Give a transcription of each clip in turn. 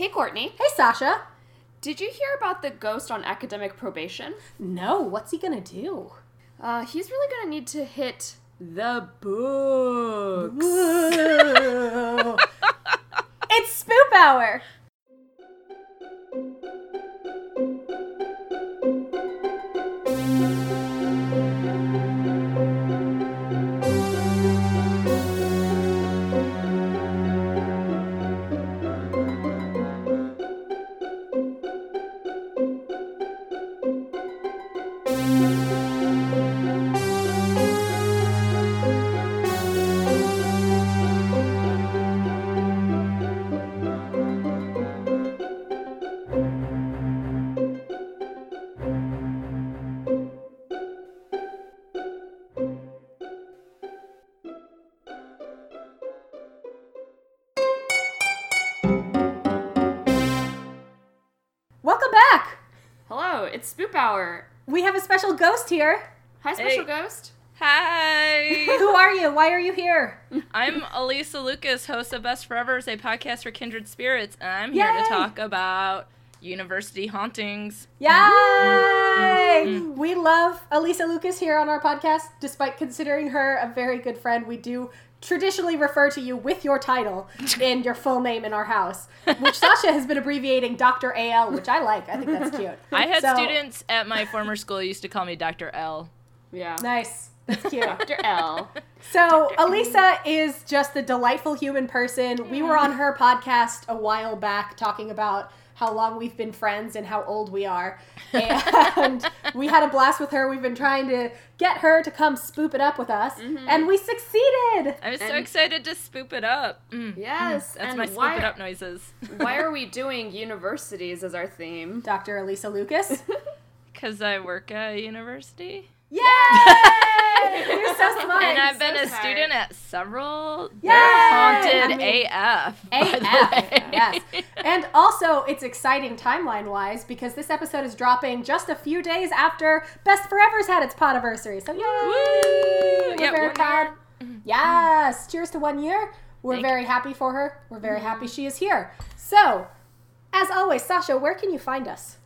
Hey, Courtney. Hey, Sasha. Did you hear about the ghost on academic probation? No, what's he gonna do? Uh, he's really gonna need to hit the books. it's Spoop Hour. Hour. We have a special ghost here. Hi, special Hey. ghost. Hi, Who are you? Why are you here? I'm Elisa Lucas, host of Best Forevers, a podcast for kindred spirits, and I'm here Yay! to talk about university hauntings. Yay! Mm-hmm. Mm-hmm. We love Elisa Lucas here on our podcast. Despite considering her a very good friend, we do traditionally refer to you with your title and your full name in our house, which Sasha has been abbreviating Dr. AL, which I like. I think that's cute. I had So- students at my former school used to call me Dr. L. Yeah. Nice. That's cute. Dr. L. So, Elisa is just a delightful human person. We were on her podcast a while back talking about how long we've been friends and how old we are. And we had a blast with her. We've been trying to get her to come spoop it up with us, and we succeeded. I was so And- excited to spoop it up. Mm, Yes, That's and my spoop why, it up noises. why are we doing universities as our theme? Dr. Elisa Lucas. Because I work at a university. Yay! You're so smart. and I've been so a smart. student at several. Yay! They're I haunted mean- AF. by the AF, way. yes. And also, it's exciting timeline wise because this episode is dropping just a few days after Best Forever's had its podiversary. So, yay! Woo! We're Yeah, very one proud. year. Yes! Cheers to one year. We're Thank very happy for her. We're very happy mm-hmm. she is here. So, as always, Sasha, where can you find us?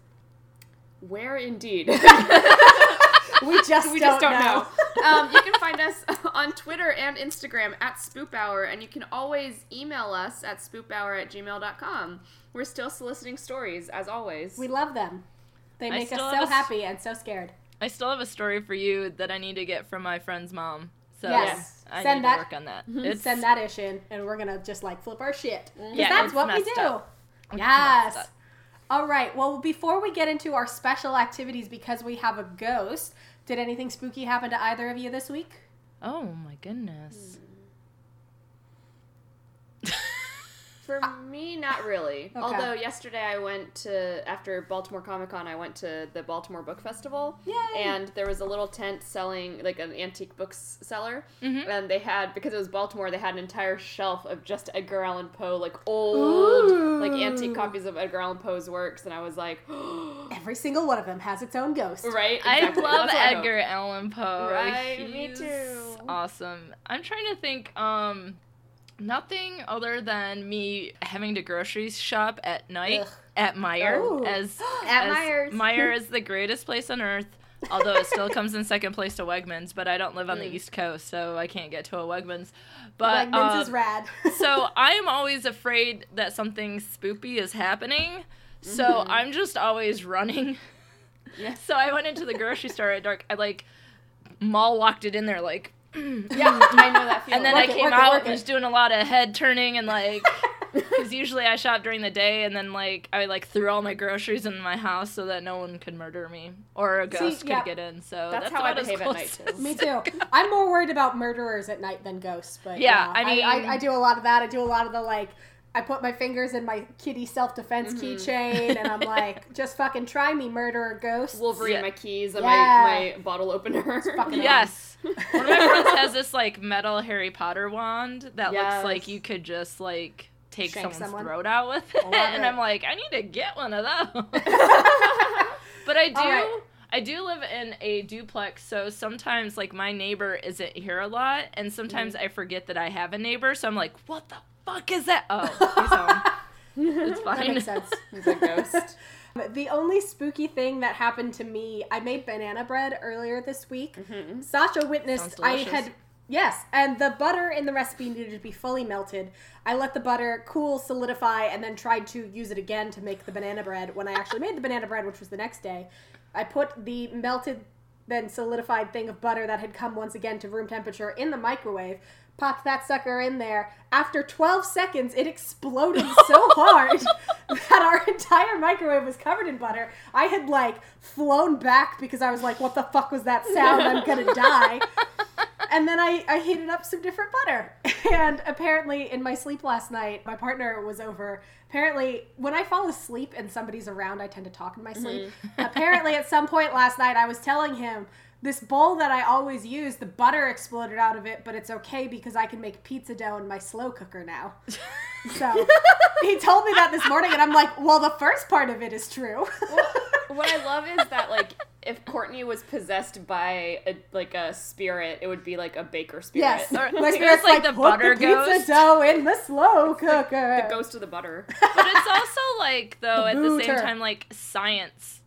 Where indeed? We just, we don't, just don't know. know. um, you can find us on Twitter and Instagram at Spoop Hour, and you can always email us at spoophour at gmail.com. We're still soliciting stories, as always. we love them. They make us so have a s- happy and so scared. I still have a story for you that I need to get from my friend's mom. So Yes. I Send need that- to work on that. It's, Send that ish in, and we're gonna just like flip our shit. 'Cause Yeah, that's what we do. up. Yes. All right. Well, before we get into our special activities, because we have a ghost, did anything spooky happen to either of you this week? Oh my goodness. For me, not really. Okay. Although yesterday I went to after Baltimore Comic Con, I went to the Baltimore Book Festival, Yay! and there was a little tent selling like an antique books seller, Mhm. and they had because it was Baltimore, they had an entire shelf of just Edgar Allan Poe, like old, like antique copies of Edgar Allan Poe's works, and I was like, Every single one of them has its own ghost. right? I Exactly. love That's I hope. Edgar Allan Poe. Right, me He's too. Awesome. I'm trying to think. Um, nothing other than me having to grocery shop at night Ugh. at Meijer. Oh. As At as Meijer's. Meijer is the greatest place on earth. Although it still comes in second place to Wegmans, but I don't live on the Mm. East Coast, so I can't get to a Wegmans. But Wegmans uh, is rad. so I'm always afraid that something spoopy is happening. So Mhm. I'm just always running. Yeah. So I went into the grocery store at dark. I like mall walked it in there like, Yeah, I know that feeling. and then Work I it, came work it, out work and was doing a lot of head turning and like. Because usually I shop during the day, and then like I like threw all my groceries in my house so that no one could murder me or a ghost could yeah. get in. So That's that's, how I about as behave at night, too. Me too. I'm more worried about murderers at night than ghosts, but Yeah, yeah, I I, mean- I, I do a lot of that. I do a lot of the like. I put my fingers in my kitty self defense Mhm. keychain, and I'm like, just fucking try me, murderer ghost. Wolverine, Yeah. my keys, and Yeah. my, my bottle opener. fucking Yes. One of my friends has this like metal Harry Potter wand that Yes. looks like you could just like take Shank someone's someone? throat out with it. And. I'm like, I need to get one of those. but I do right. I do live in a duplex, so sometimes like my neighbor isn't here a lot, and sometimes Mm-hmm. I forget that I have a neighbor, so I'm like, what the fuck is that? Oh, he's home. It's That makes sense. He's a ghost. The only spooky thing that happened to me, I made banana bread earlier this week. Sasha witnessed I had yes, and the butter in the recipe needed to be fully melted. I let the butter cool, solidify, and then tried to use it again to make the banana bread. When I actually made the banana bread, which was the next day, I put the melted then solidified thing of butter that had come once again to room temperature in the microwave. Popped that sucker in there. After 12 seconds, it exploded so hard that our entire microwave was covered in butter. I had like flown back because I was like, what the fuck was that sound? I'm gonna die. And then I, I heated up some different butter. And apparently, in my sleep last night, my partner was over. Apparently, when I fall asleep and somebody's around, I tend to talk in my sleep. Mm-hmm. apparently, at some point last night, I was telling him this bowl that I always use, the butter exploded out of it, but it's okay because I can make pizza dough in my slow cooker now. So he told me that this morning, and I'm like, well, the first part of it is true. what I love is that like if Courtney was possessed by a like a spirit, it would be like a baker spirit. yes, Or- my spirit's like like, the butter the pizza dough in the slow cooker. The ghost of the butter. But it's also like though The at the same time like science.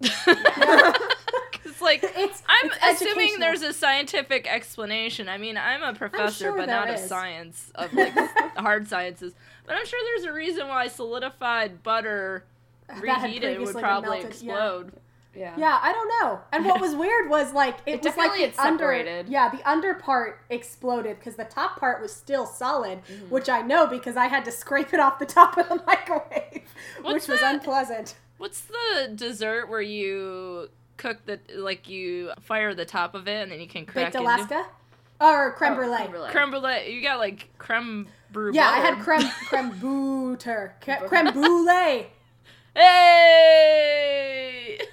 It's like It's- I'm it's assuming there's a scientific explanation. I mean, I'm a professor, sure but there not of science of like hard sciences. But I'm sure there's a reason why solidified butter had reheated would probably melted, yeah. explode. Yeah. Yeah, I don't know. And what was weird was like it, It was like definitely the had under separated. yeah the under part exploded because the top part was still solid, Mm-hmm. which I know because I had to scrape it off the top of the microwave, What's which was that? unpleasant. What's the dessert where you cook the like you fire the top of it and then you can crack Baked into- Alaska or creme Oh, brulee. creme brulee. creme brulee? You got like creme brulee. Yeah, I had creme creme booter creme brulee. Hey.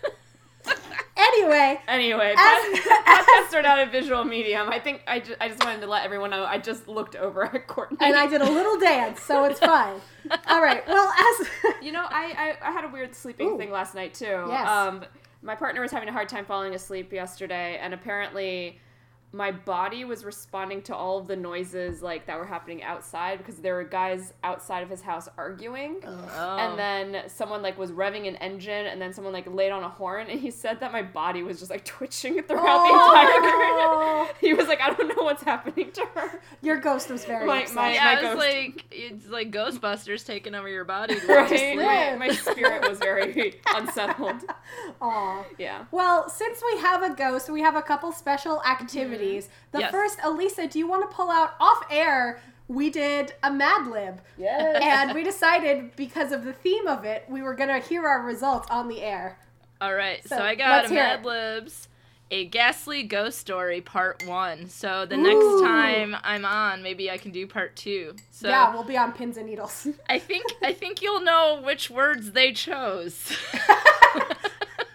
Anyway, Anyway, As- pod- podcasts are not a visual medium. I think I, ju- I just wanted to let everyone know I just looked over at Courtney. and I did a little dance, so it's fine. All right. Well, as You know, I, I, I had a weird sleeping Ooh. thing last night too. Yes. Um, my partner was having a hard time falling asleep yesterday, and apparently, my body was responding to all of the noises like that were happening outside because there were guys outside of his house arguing. Oh. And then someone like was revving an engine, and then someone like laid on a horn, and he said that my body was just like twitching throughout Oh. the entire grid. He was like, I don't know what's happening to her. your ghost was very My- upset. my- yeah, it's ghost. like it's like Ghostbusters taking over your body. To let you Right? sleep. Yeah. My spirit was very unsettled. oh Yeah. Well, since we have a ghost, we have a couple special activities. Mm-hmm. The Yes. first, Elisa, do you want to pull out off air? We did a Mad Lib. Yes. And we decided because of the theme of it, we were going to hear our results on the air. All right, so, So, I got a hear Mad. Libs, a ghastly ghost story part one. So the Ooh. next time I'm on, maybe I can do part two. So yeah, we'll be on pins and needles. I think I think you'll know which words they chose.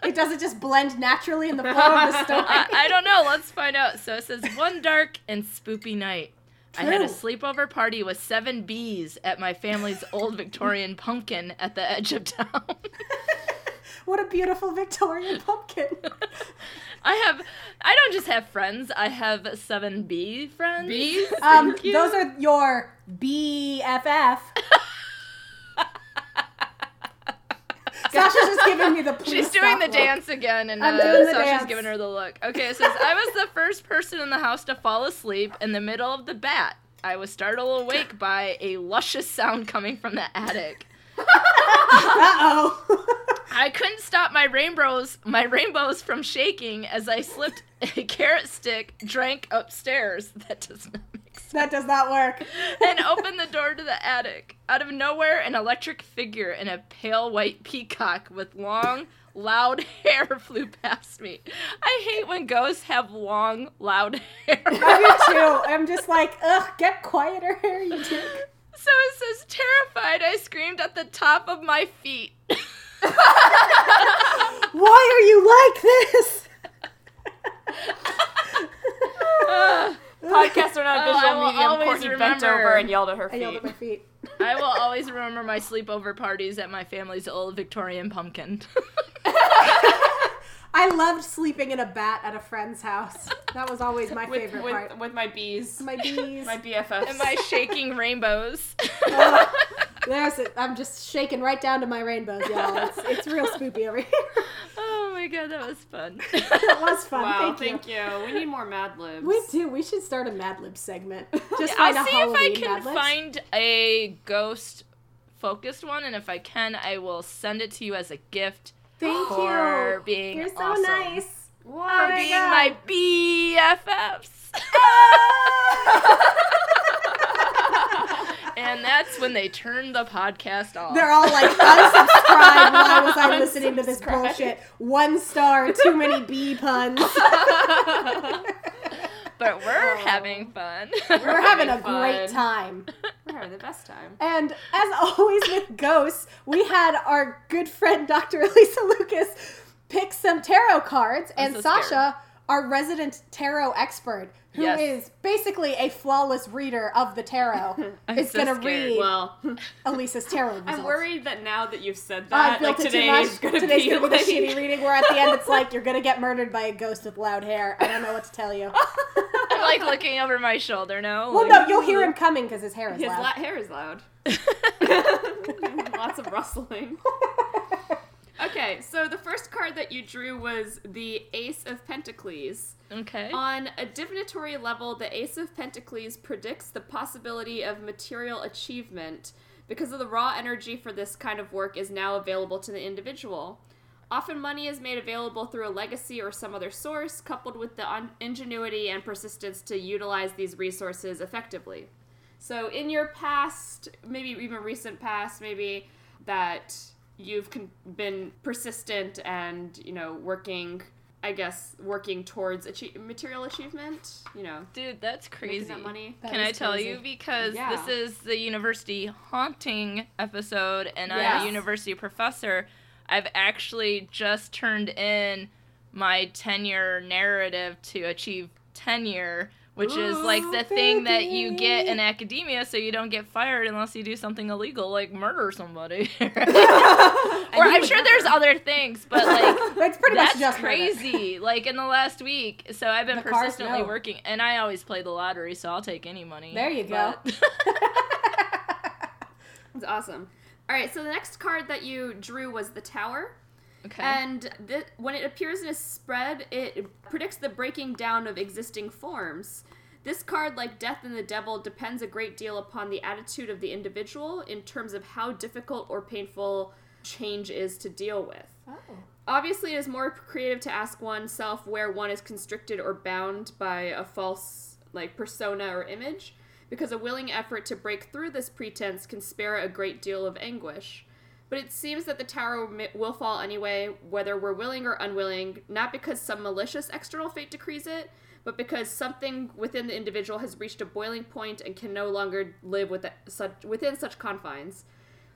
it does it just blend naturally in the flow of the story. I, I don't know. Let's find out. So it says one dark and spoopy night. I had a sleepover party with seven bees at my family's old Victorian pumpkin at the edge of town. what a beautiful Victorian pumpkin. I have, I don't just have friends. I have seven bee friends. Bees? Um, Thank you. those are your BFF. Sasha's just giving me the please She's doing the look. dance again, and uh, Sasha's dance. giving her the look. Okay, it says I was the first person in the house to fall asleep in the middle of the bat. I was startled awake by a luscious sound coming from the attic. Uh-oh. I couldn't stop my rainbows, my rainbows from shaking as I slipped a carrot stick, drank upstairs. That does not. that does not work. And opened the door to the attic. Out of nowhere, an electric figure in a pale white peacock with long, loud hair flew past me. I hate when ghosts have long, loud hair. I do too. I'm just like, ugh, get quieter here, you dick. So it says, terrified, I screamed at the top of my feet. Why are you like this? Ugh. Podcasts are not a Oh, visual I medium. always Courtney bent over and yelled at her feet. I yelled feet. at my feet. I will always remember my sleepover parties at my family's old Victorian pumpkin. I loved sleeping in a bat at a friend's house. That was always my with, favorite with, part. with my bees. My bees. My BFFs. and my shaking rainbows. Ugh. There's it. I'm just shaking right down to my rainbows, y'all. It's, it's real spoopy over here. Oh, Oh my god, that was fun. that was fun. wow, thank, you. thank you. We need more Mad Libs. We do. We should start a Mad Lib segment. Just I'll find a see if I can find a ghost focused one, and if I can, I will send it to you as a gift Thank for you. being You're so awesome. nice. What? Oh For being God. my BFFs. and that's when they turn the podcast off. They're all like, unsubscribe. Why was I listening to this bullshit? One star, too many B puns. but we're Oh. having fun. We're having a having great time. We're having the best time. And as always with ghosts, we had our good friend Dr. Elisa Lucas pick some tarot cards, I'm and so Sasha, scared. our resident tarot expert, who is Yes. basically a flawless reader of the tarot, I'm is so gonna read Well, Elisa's tarot results. I'm worried that now that you've said I that, built like it too today's gonna be gonna be like, the shitty reading where at the end it's like you're gonna get murdered by a ghost with loud hair. I don't know what to tell you. I'm like looking over my shoulder now. Well, like, no, you'll hear him coming because his hair is His loud. la- hair is loud. Lots of rustling. Okay, so the first card that you drew was the Ace of Pentacles. Okay. On a divinatory level, the Ace of Pentacles predicts the possibility of material achievement because of the raw energy for this kind of work is now available to the individual. Often, money is made available through a legacy or some other source, coupled with the un- ingenuity and persistence to utilize these resources effectively. So, in your past, maybe even recent past, maybe that you've con- been persistent and you know working, I guess, working towards achie- material achievement. You know, Dude, that's crazy. that money. That Can I tell crazy. you? Because Yeah. this is the university haunting episode, and I'm a university professor. I've actually just turned in my tenure narrative to achieve tenure, which is like the Ooh, thing that you get in academia so you don't get fired unless you do something illegal like murder somebody. or I'm sure there's other things, but like It's pretty that's much just murder. crazy. like in the last week, so I've been The cars persistently working, and I always play the lottery, so I'll take any money. There you go. but- It's awesome. All right, so the next card that you drew was the Tower. Okay. And th- when it appears in a spread, it predicts the breaking down of existing forms. This card, like Death and the Devil, depends a great deal upon the attitude of the individual in terms of how difficult or painful change is to deal with. Oh. Obviously, it is more creative to ask oneself where one is constricted or bound by a false like persona or image, because a willing effort to break through this pretense can spare a great deal of anguish. But it seems that the tower will fall anyway, whether we're willing or unwilling, not because some malicious external fate decrees it, but because something within the individual has reached a boiling point and can no longer live with such within such confines.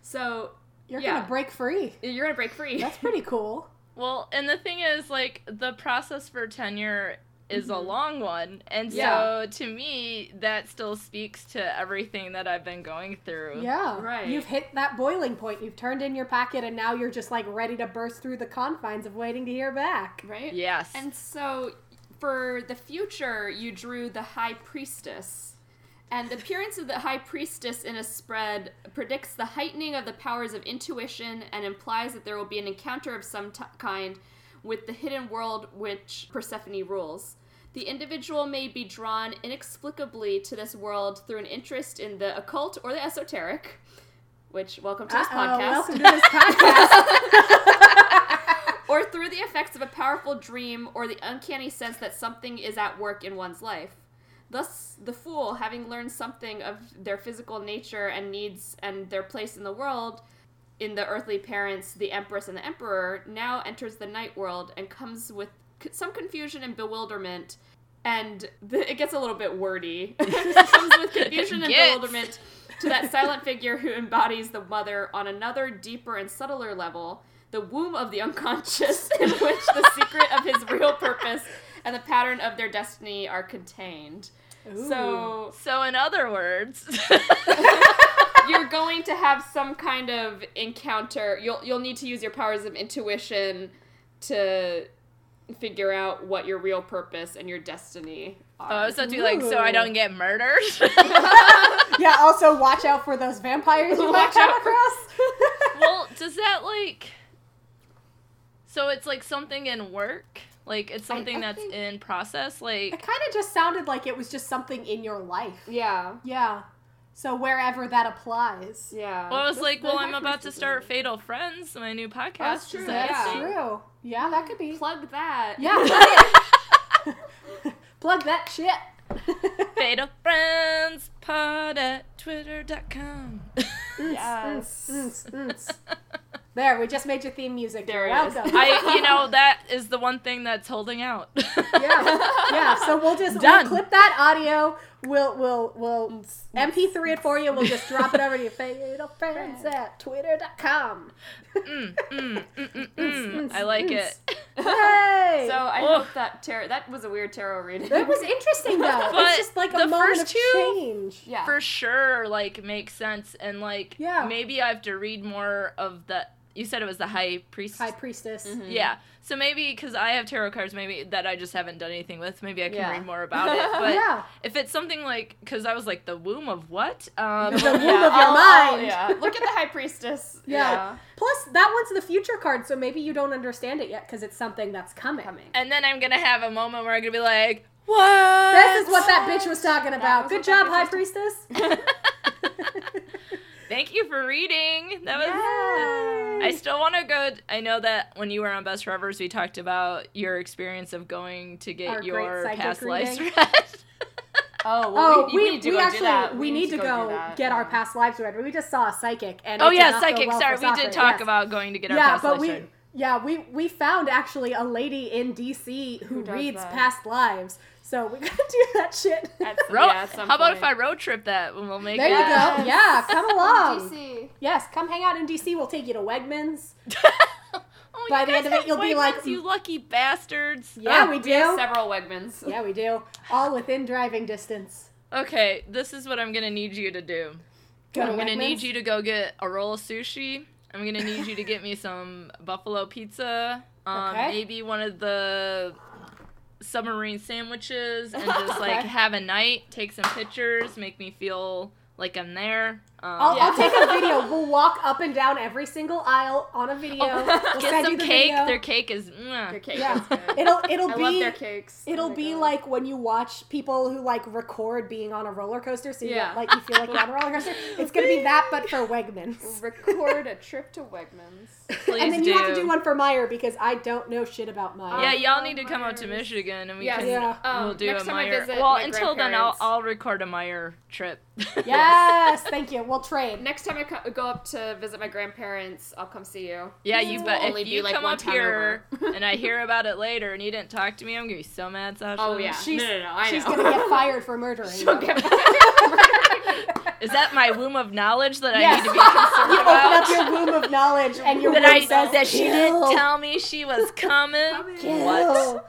So You're Yeah. gonna break free. you're gonna break free. That's pretty cool. well, and the thing is, like, the process for tenure is a Mhm. long one, and Yeah. so to me, that still speaks to everything that I've been going through. Yeah. Right. You've hit that boiling point. You've turned in your packet, and now you're just like ready to burst through the confines of waiting to hear back. right? Yes. And so for the future, you drew the High Priestess. And the appearance of the High Priestess in a spread predicts the heightening of the powers of intuition and implies that there will be an encounter of some t- kind with the hidden world which Persephone rules. The individual may be drawn inexplicably to this world through an interest in the occult or the esoteric. Which, welcome to this Uh-oh, podcast. welcome to this podcast. or through the effects of a powerful dream or the uncanny sense that something is at work in one's life. Thus, the fool, having learned something of their physical nature and needs and their place in the world, in the earthly parents, the empress and the emperor, now enters the night world and comes with c- some confusion and bewilderment. And the, it gets a little bit wordy. comes with confusion and bewilderment to that silent figure who embodies the mother on another deeper and subtler level, the womb of the unconscious, in which the secret of his real purpose and the pattern of their destiny are contained. So so, in other words, you're going to have some kind of encounter. You'll you'll need to use your powers of intuition to figure out what your real purpose and your destiny Oh, are. I was about to like, so I don't get murdered. Yeah, also watch out for those vampires you might Watch come out across. well, does that like? So it's like something in work, like it's something I that's in process, Like it kind of just sounded like it was just something in your life. yeah, Yeah. So wherever that applies. yeah. Well, I was This- like, well, I'm about to start is- Fatal Friends, my new podcast. That's true, that a yeah. True. Yeah, that could be. Plug that. Yeah. Plug that shit. Fatal Friends pod at twitter.com. Yes. Mm. There, we just made your theme music. There You're it is. welcome. I, you know, that is the one thing that's holding out. yeah, yeah. So we'll just Done. We'll clip that audio. We'll we'll we'll MP3 it for you. We'll just drop it over to your fatal friends at twitter.com. Mm, mm, mm. I like it. Hey. So I Oh. hope that tarot. That was a weird tarot reading. it was interesting though. But it's just like a the moment of two- change. yeah. For sure, like, makes sense. And, like, Yeah. maybe I have to read more of the. You said it was the High Priest. High priestess. Mhm. Yeah. So maybe because I have tarot cards, maybe that I just haven't done anything with. Maybe I can Yeah. read more about it. But Yeah. if it's something like, because I was like, the womb of what? Um, The womb yeah, of your I'll- I'll- mind. yeah. Look at the high priestess. Yeah. Plus, that one's the future card, so maybe you don't understand it yet because it's something that's coming. Coming. and then I'm gonna have a moment where I'm gonna be like, what? This is what that bitch was talking about. Good job, High was Priestess. Thank you for reading. That was. Yay. I still want to go. I know that when you were on Best Forever's, we talked about your experience of going to get Our your past lives read. Oh, well, Oh, we, we, we, we, need to go actually do that. we, need to do go that. get our past lives read. We just saw a psychic, and oh yeah, psychic. well Sorry, we did talk yes. about going to get our yeah, past but lives we read. yeah we we found actually a lady in DC who, Who reads that? past lives, so we gotta do that shit. At some- Road, yeah, at some how about if. I road trip that when we'll make there it? There you Yes. go. Yeah, come along. DC. Yes, come hang out in DC. We'll take you to Wegmans. oh, By the end of it, you'll be like- you lucky bastards. Yeah, Oh, we We have do. several Wegmans. Yeah, we do. All within driving distance. Okay, this is what I'm gonna need you to do. Go I'm gonna Wegmans? need you to go get a roll of sushi. I'm gonna need you to get me some buffalo pizza. Um, Okay. maybe one of the submarine sandwiches, and just like have a night, take some pictures, make me feel like I'm there. Um, I'll, I'll take a video. We'll walk up and down every single aisle on a video. Oh, we'll get send some you the cake. video. Their cake is. mwah. Their cake Yeah. is good. It'll it'll I be love their cakes. it'll Oh be God. like when you watch people who like record being on a roller coaster, so you Yeah. get, like you feel like you're on a roller coaster. It's gonna be that, but for Wegmans. record a trip to Wegmans. Please and then do. you have to do one for Meijer because I don't know shit about Meijer. Yeah, Oh, y'all need to come out to Michigan and we Yes. can Yeah. Um, we'll do next a time I Meijer. visit well, my until then, I'll I'll record a Meijer trip. Yes, thank you. We'll trade. Next time I co- go up to visit my grandparents, I'll come see you. Yeah, This you will bet. only If be, you like, come one up time here over. and I hear about it later and you didn't talk to me, I'm gonna be so mad, Sasha. Oh yeah. She's- no, no, no. I She's know. gonna get fired for murdering. She'll you. get Is that my womb of knowledge that I need to be concerned you about? open up your womb of knowledge and your that womb I says that she didn't tell me she was coming. What?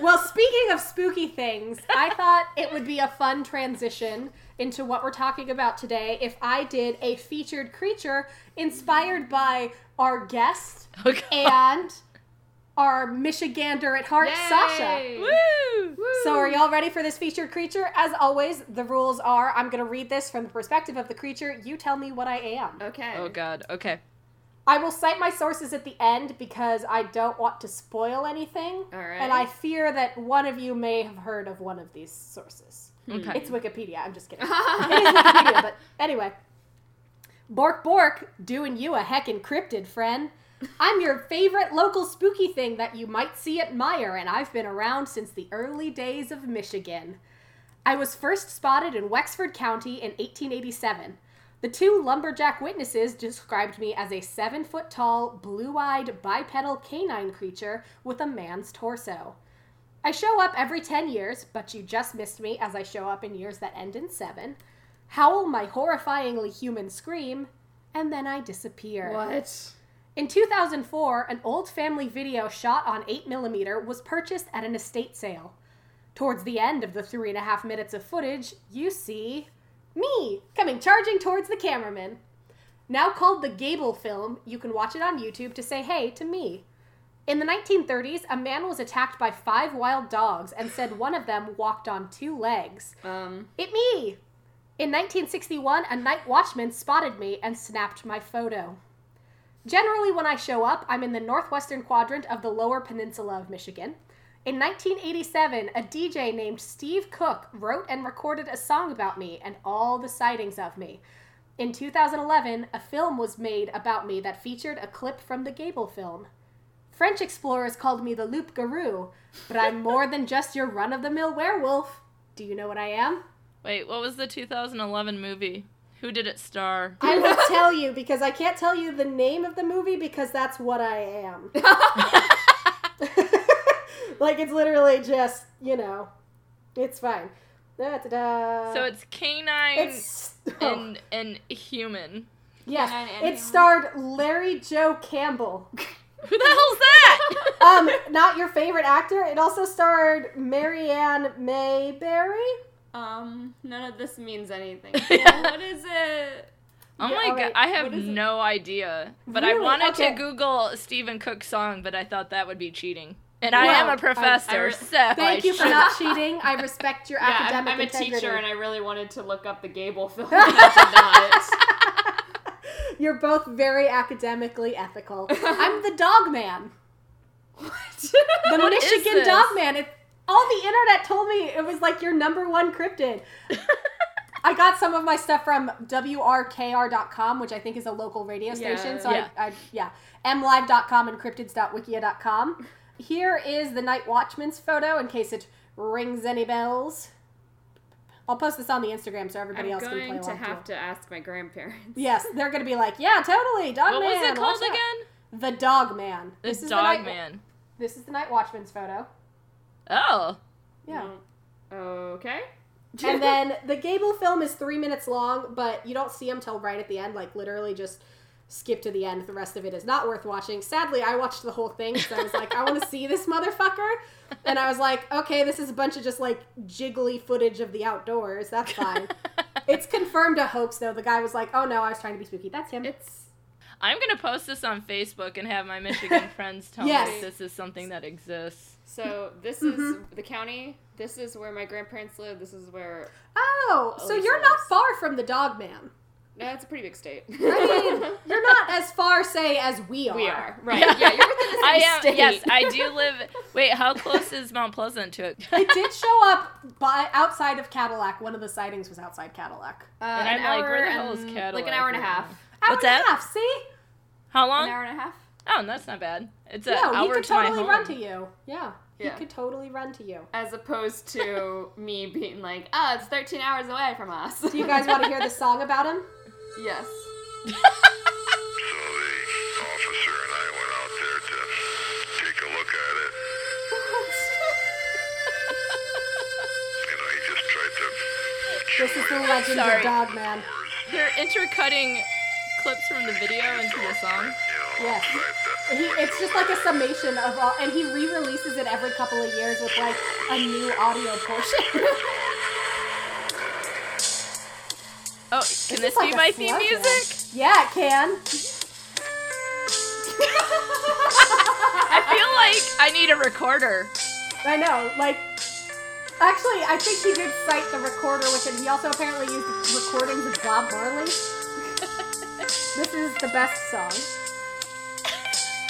well, speaking of spooky things, I thought it would be a fun transition into what we're talking about today if I did a featured creature inspired by our guest oh, Okay. and our Michigander at heart, Sasha. Yay. Woo! So, are y'all ready for this featured creature? As always, the rules are I'm going to read this from the perspective of the creature. You tell me what I am. Okay. Oh God. Okay. I will cite my sources at the end because I don't want to spoil anything. All right. And I fear that one of you may have heard of one of these sources. Okay. It's Wikipedia. I'm just kidding. it is Wikipedia, but anyway. Bork Bork, doing you a heck encrypted, friend. I'm your favorite local spooky thing that you might see at Meijer, and I've been around since the early days of Michigan. I was first spotted in Wexford County in 1887. The two lumberjack witnesses described me as a seven foot tall, blue eyed, bipedal canine creature with a man's torso. I show up every 10 years, but you just missed me as I show up in years that end in 7. Howl my horrifyingly human scream, and then I disappear. What? In 2004, an old family video shot on 8mm was purchased at an estate sale. Towards the end of the three and a half minutes of footage, you see me coming charging towards the cameraman. Now called the Gable film, you can watch it on YouTube to say hey to me. In the 1930s, a man was attacked by five wild dogs and said one of them walked on two legs. Um, It me! In 1961, a night watchman spotted me and snapped my photo. Generally, when I show up, I'm in the northwestern quadrant of the lower peninsula of Michigan. In 1987, a DJ named Steve Cook wrote and recorded a song about me and all the sightings of me. In 2011, a film was made about me that featured a clip from the Gable film. French explorers called me the Loup Garou, but I'm more than just your run of the mill werewolf. Do you know what I am? Wait, what was the 2011 movie? Who did it star? I will tell you because I can't tell you the name of the movie because that's what I am. like it's literally just, you know, it's fine. Da, da, da. So it's canine it's oh, and and human. yes, Canine and it human. starred Larry Joe Campbell. Who the hell's that? Um, not your favorite actor. It also starred Mariann Mayberry. um, none of this means anything. Yeah. what is it? Oh Yeah, my alright, god, I have what is it? no idea. But I wanted Okay. to Google Stephen Cook song, but I thought that would be cheating. And I am a professor, I- I re- so Thank I you for not cheating. I respect your Yeah, I'm, academic I'm a integrity. teacher, and I really wanted to look up the Gable film. and I You're both very academically ethical. I'm the dog man. What? The What Michigan dog man. It, all the internet told me it was like your number one cryptid. I got some of my stuff from WRKR.com, which I think is a local radio Yeah. station. So Yeah. I, I, yeah, mlive.com and cryptids.wikia.com. Here is the Night Watchman's photo in case it rings any bells. I'll post this on the Instagram so everybody I'm else can play along. I'm going to have too. to ask my grandparents. Yes, they're gonna be like, yeah, totally, dog What man. was it called watch out." again? The Dog Man. The is Dog Night- Man. This is the Night Watchman's photo. Oh. Yeah. Mm, Okay. and then the Gable film is three minutes long, but you don't see him till right at the end. Like literally, just skip to the end. The rest of it is not worth watching. Sadly, I watched the whole thing because I was like, I want to see this motherfucker, and I was like, okay, this is a bunch of just like jiggly footage of the outdoors. That's fine. it's confirmed a hoax though. The guy was like, oh no, I was trying to be spooky. That's him. It's I'm gonna post this on Facebook and have my Michigan friends tell Yes. me this is something that exists. so this Mm-hmm. is the county. This is where my grandparents live. This is where oh, so you're not far from the Dog Man. No, it's a pretty big state. I mean, you're not as far, say, as we are. we are right. Yeah, you're within the same I am state. yes, I do live wait, how close is Mount Pleasant to it? It did show up by outside of Cadillac. One of the sightings was outside Cadillac. Uh, And an I'm like, hour where the hell is and- Cadillac Like an hour and a half. Hour What's and a that? half, see? How long? An hour and a half. Oh, that's not bad. It's an Yeah, he hour could to my totally home. run to you. Yeah. Yeah. He could totally run to you. As opposed to me being like, oh, it's 13 hours away from us. Do you guys want to hear the song about him? Yes. So the officer and I went out there to take a look at it. You know, he just tried to This is the legend Sorry. of Dogman. They're intercutting clips from the video into the song. Yes. He, it's just like a summation of all, and he re-releases it every couple of years with like a new audio portion. can this, like be a my theme music? yeah, it can. I feel like I need a recorder. I know, like. Actually, I think he did cite the recorder with it. He also apparently used recordings of Bob Marley. this is the best song.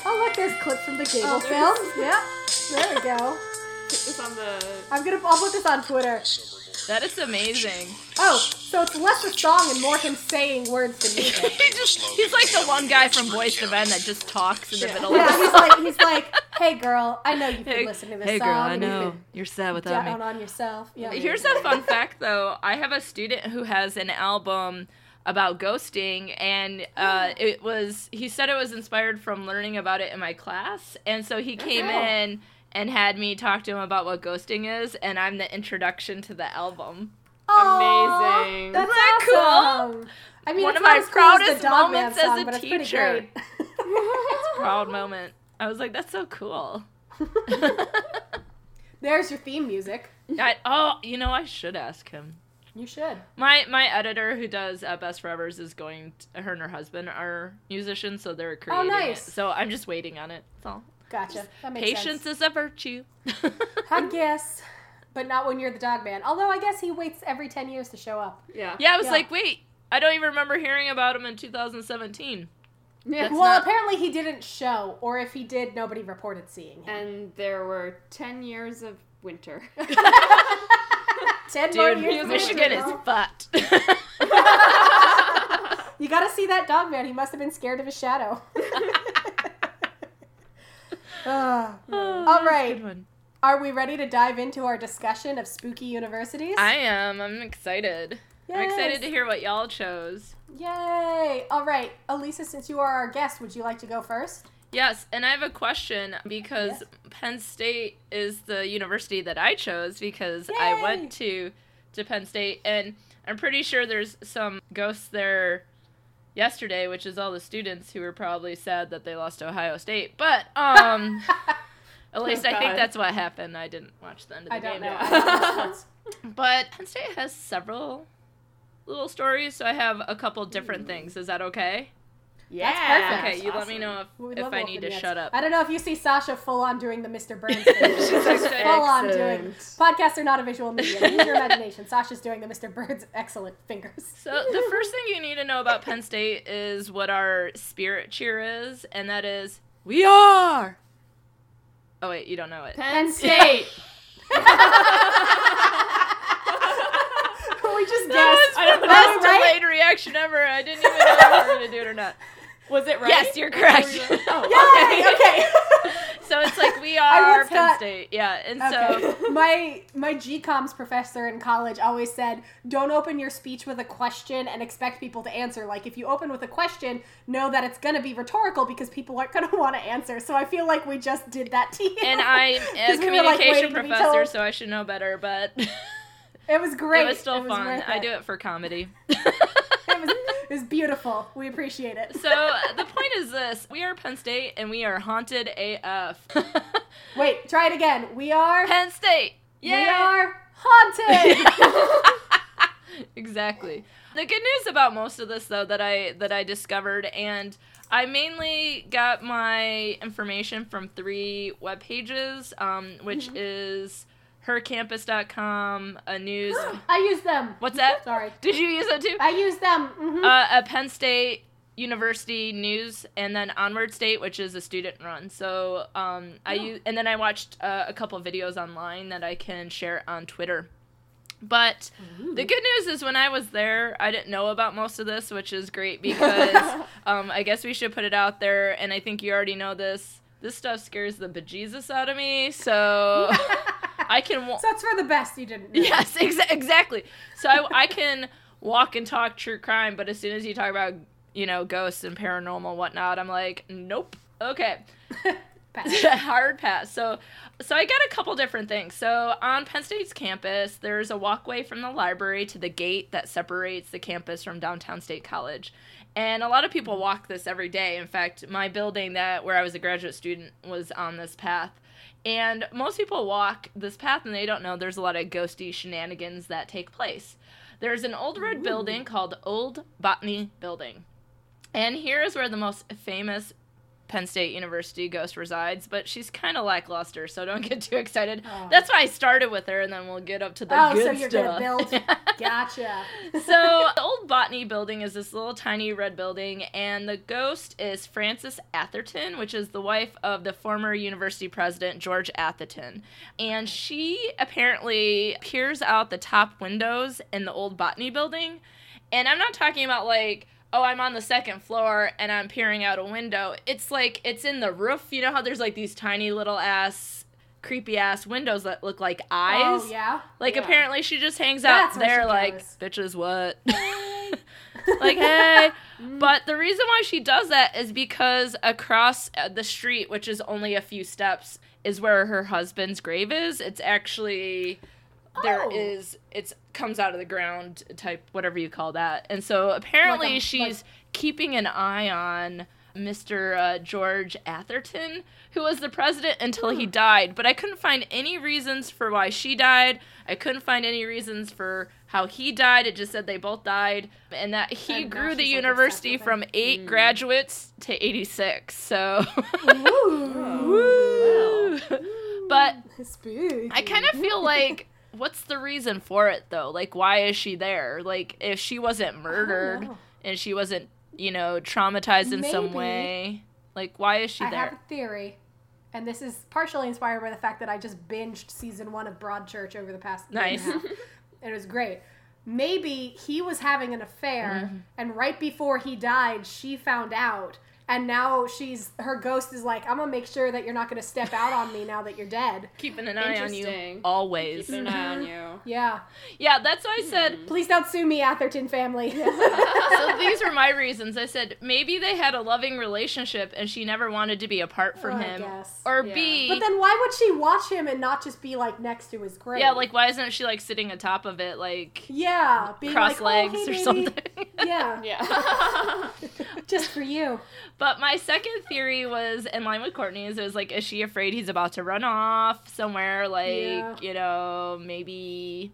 Oh, look, there's clips from the Gable Oh, film. there's- Yep, there we go. Put this on the. I'm gonna. I'll put this on Twitter. That is amazing. Oh, so it's less a song and more him saying words to music. he just, he's like the one guy from Boyz II Men that just talks in the middle Yeah, of he's the like, he's like, hey girl, I know you've been Hey, listening to this hey song. girl, I and you've know you're sad without me. Down on yourself. Yeah. Here's a fun fact though. I have a student who has an album about ghosting and uh, it was he said it was inspired from learning about it in my class and so he came cool. in and had me talk to him about what ghosting is and I'm the introduction to the album. Aw, Amazing. That's Isn't that cool? I mean, One it's of my as cool as the proudest Dog Man moments as song, a it's pretty teacher. great. Proud moment. I was like that's so cool. There's your theme music. I, oh, you know I should ask him. You should. My my editor who does uh, Best Forevers is going. To, her and her husband are musicians, so they're creating Oh, nice. it. So I'm just waiting on it. That's all. Gotcha. That makes Patience sense. is a virtue. I guess, but not when you're the dog man. Although I guess he waits every ten years to show up. Yeah. yeah, I was Yeah. like, wait, I don't even remember hearing about him in 2017. Yeah. That's well, not- apparently he didn't show, or if he did, nobody reported seeing him. And there were 10 years of winter. Ten more Dude, years. of Michigan is winter. fucked. You gotta see that dog man. He must have been scared of his shadow. Ah. All right. Are we ready to dive into our discussion of spooky universities? I am. I'm excited. I'm excited to hear what y'all chose. Yay! All right, Elisa, since you are our guest, would you like to go first? Yes, and I have a question because Yes. Penn State is the university that I chose because I went to to Penn State and I'm pretty sure there's some ghosts there yesterday, which is all the students who were probably sad that they lost to Ohio State. But um at least I think that's what happened. I didn't watch the end of the I game. Don't know. But Penn State has several little stories, so I have a couple different things. Is that okay? Yeah. perfect. Okay, you let me know if, if I need to shut up. I don't know if you see Sasha full on doing the Mr. Burns thing. She's She's like, full on doing. Podcasts are not a visual medium. Use your imagination. Sasha's doing the Mr. Burns excellent fingers. So the first thing you need to know about Penn State is what our spirit cheer is, and that is we are. Oh wait, you don't know it. Penn State. we just That guessed. was the know. best delayed reaction ever. I didn't even know if we were gonna do it or not. Was it right? Yes, you're correct. Oh, Yay! Okay. So it's like we are Penn got- State, yeah. And Okay. so my my GComs professor in college always said, "Don't open your speech with a question and expect people to answer. Like if you open with a question, know that it's going to be rhetorical because people aren't going to want to answer." So I feel like we just did that to you. and I'm a 'Cause we were, like, communication be professor, so I should know better, but it was great. it was still fun. worth I do it for comedy. It was, beautiful. We appreciate it. So the point is this: we are Penn State, and we are haunted AF. Wait, try it again. We are Penn State. we are haunted. exactly. The good news about most of this, though, that I that I discovered, and I mainly got my information from three web pages, um, which Mm-hmm. is hercampus.com, a news. I use them. What's that? Sorry. Did you use that too? I use them. hmm uh, a Penn State University news, and then Onward State, which is a student run. So um, I use, and then I watched uh, a couple videos online that I can share on Twitter. But the good news is when I was there, I didn't know about most of this, which is great because um, I guess we should put it out there. And I think you already know this. This stuff scares the bejesus out of me, so I can. Wa- so it's for the best. You didn't. know. Yes, exa- exactly. So I, I can walk and talk true crime, but as soon as you talk about, you know, ghosts and paranormal whatnot, I'm like, nope. Okay. Pass. Hard pass. So so I got a couple different things. So on Penn State's campus, there's a walkway from the library to the gate that separates the campus from downtown State College. And a lot of people walk this every day. In fact, my building that where I was a graduate student was on this path. And most people walk this path and they don't know there's a lot of ghosty shenanigans that take place. There's an old red building called Old Botany Building. And here is where the most famous Penn State University ghost resides, but she's kind of lackluster, so don't get too excited. Oh. That's why I started with her, and then we'll get up to the Oh, good so you're stuff. gonna build? Gotcha. so the old botany building is this little tiny red building and the ghost is frances atherton which is the wife of the former university president george atherton and she apparently peers out the top windows in the old botany building and i'm not talking about like oh i'm on the second floor and i'm peering out a window it's like it's in the roof you know how there's like these tiny little ass creepy ass windows that look like eyes Oh yeah. like Yeah. apparently she just hangs out That's where there like goes. bitches what? like hey. But the reason why she does that is because across uh, the street, which is only a few steps, is where her husband's grave is. It's actually there Oh. is it's comes out of the ground type whatever you call that. And so apparently Like she's keeping an eye on Mr. Uh, George Atherton, who was the president until he died. But I couldn't find any reasons for why she died. I couldn't find any reasons for how he died. It just said they both died, and that he And grew the she's, like, university from eight graduates to 86. So. Ooh. but Spooky. I kind of feel like what's the reason for it though? Like why is she there? Like if she wasn't murdered and she wasn't, you know, traumatized in some way, like why is she there? I have a theory, and this is partially inspired by the fact that I just binged season one of Broadchurch over the past Nice. and, a half, and it was great. Maybe he was having an affair, Mm-hmm. and right before he died, she found out, and now she's her ghost is like, "I'm gonna make sure that you're not gonna step out on me now that you're dead." Keeping an eye on you always. Keep an eye on you. Yeah, Yeah, that's why I said hmm. please don't sue me, Atherton family. so these were my reasons. I said maybe they had a loving relationship and she never wanted to be apart from Oh, I him. guess. Or Yeah. B but then why would she watch him and not just be like next to his grave? Yeah, like why isn't she like sitting atop of it like yeah, being cross like, legs oh, hey, or baby. something? Yeah, Yeah. just for you. But my second theory was in line with Courtney's. It was like, is she afraid he's about to run off somewhere? Like, Yeah. you know, maybe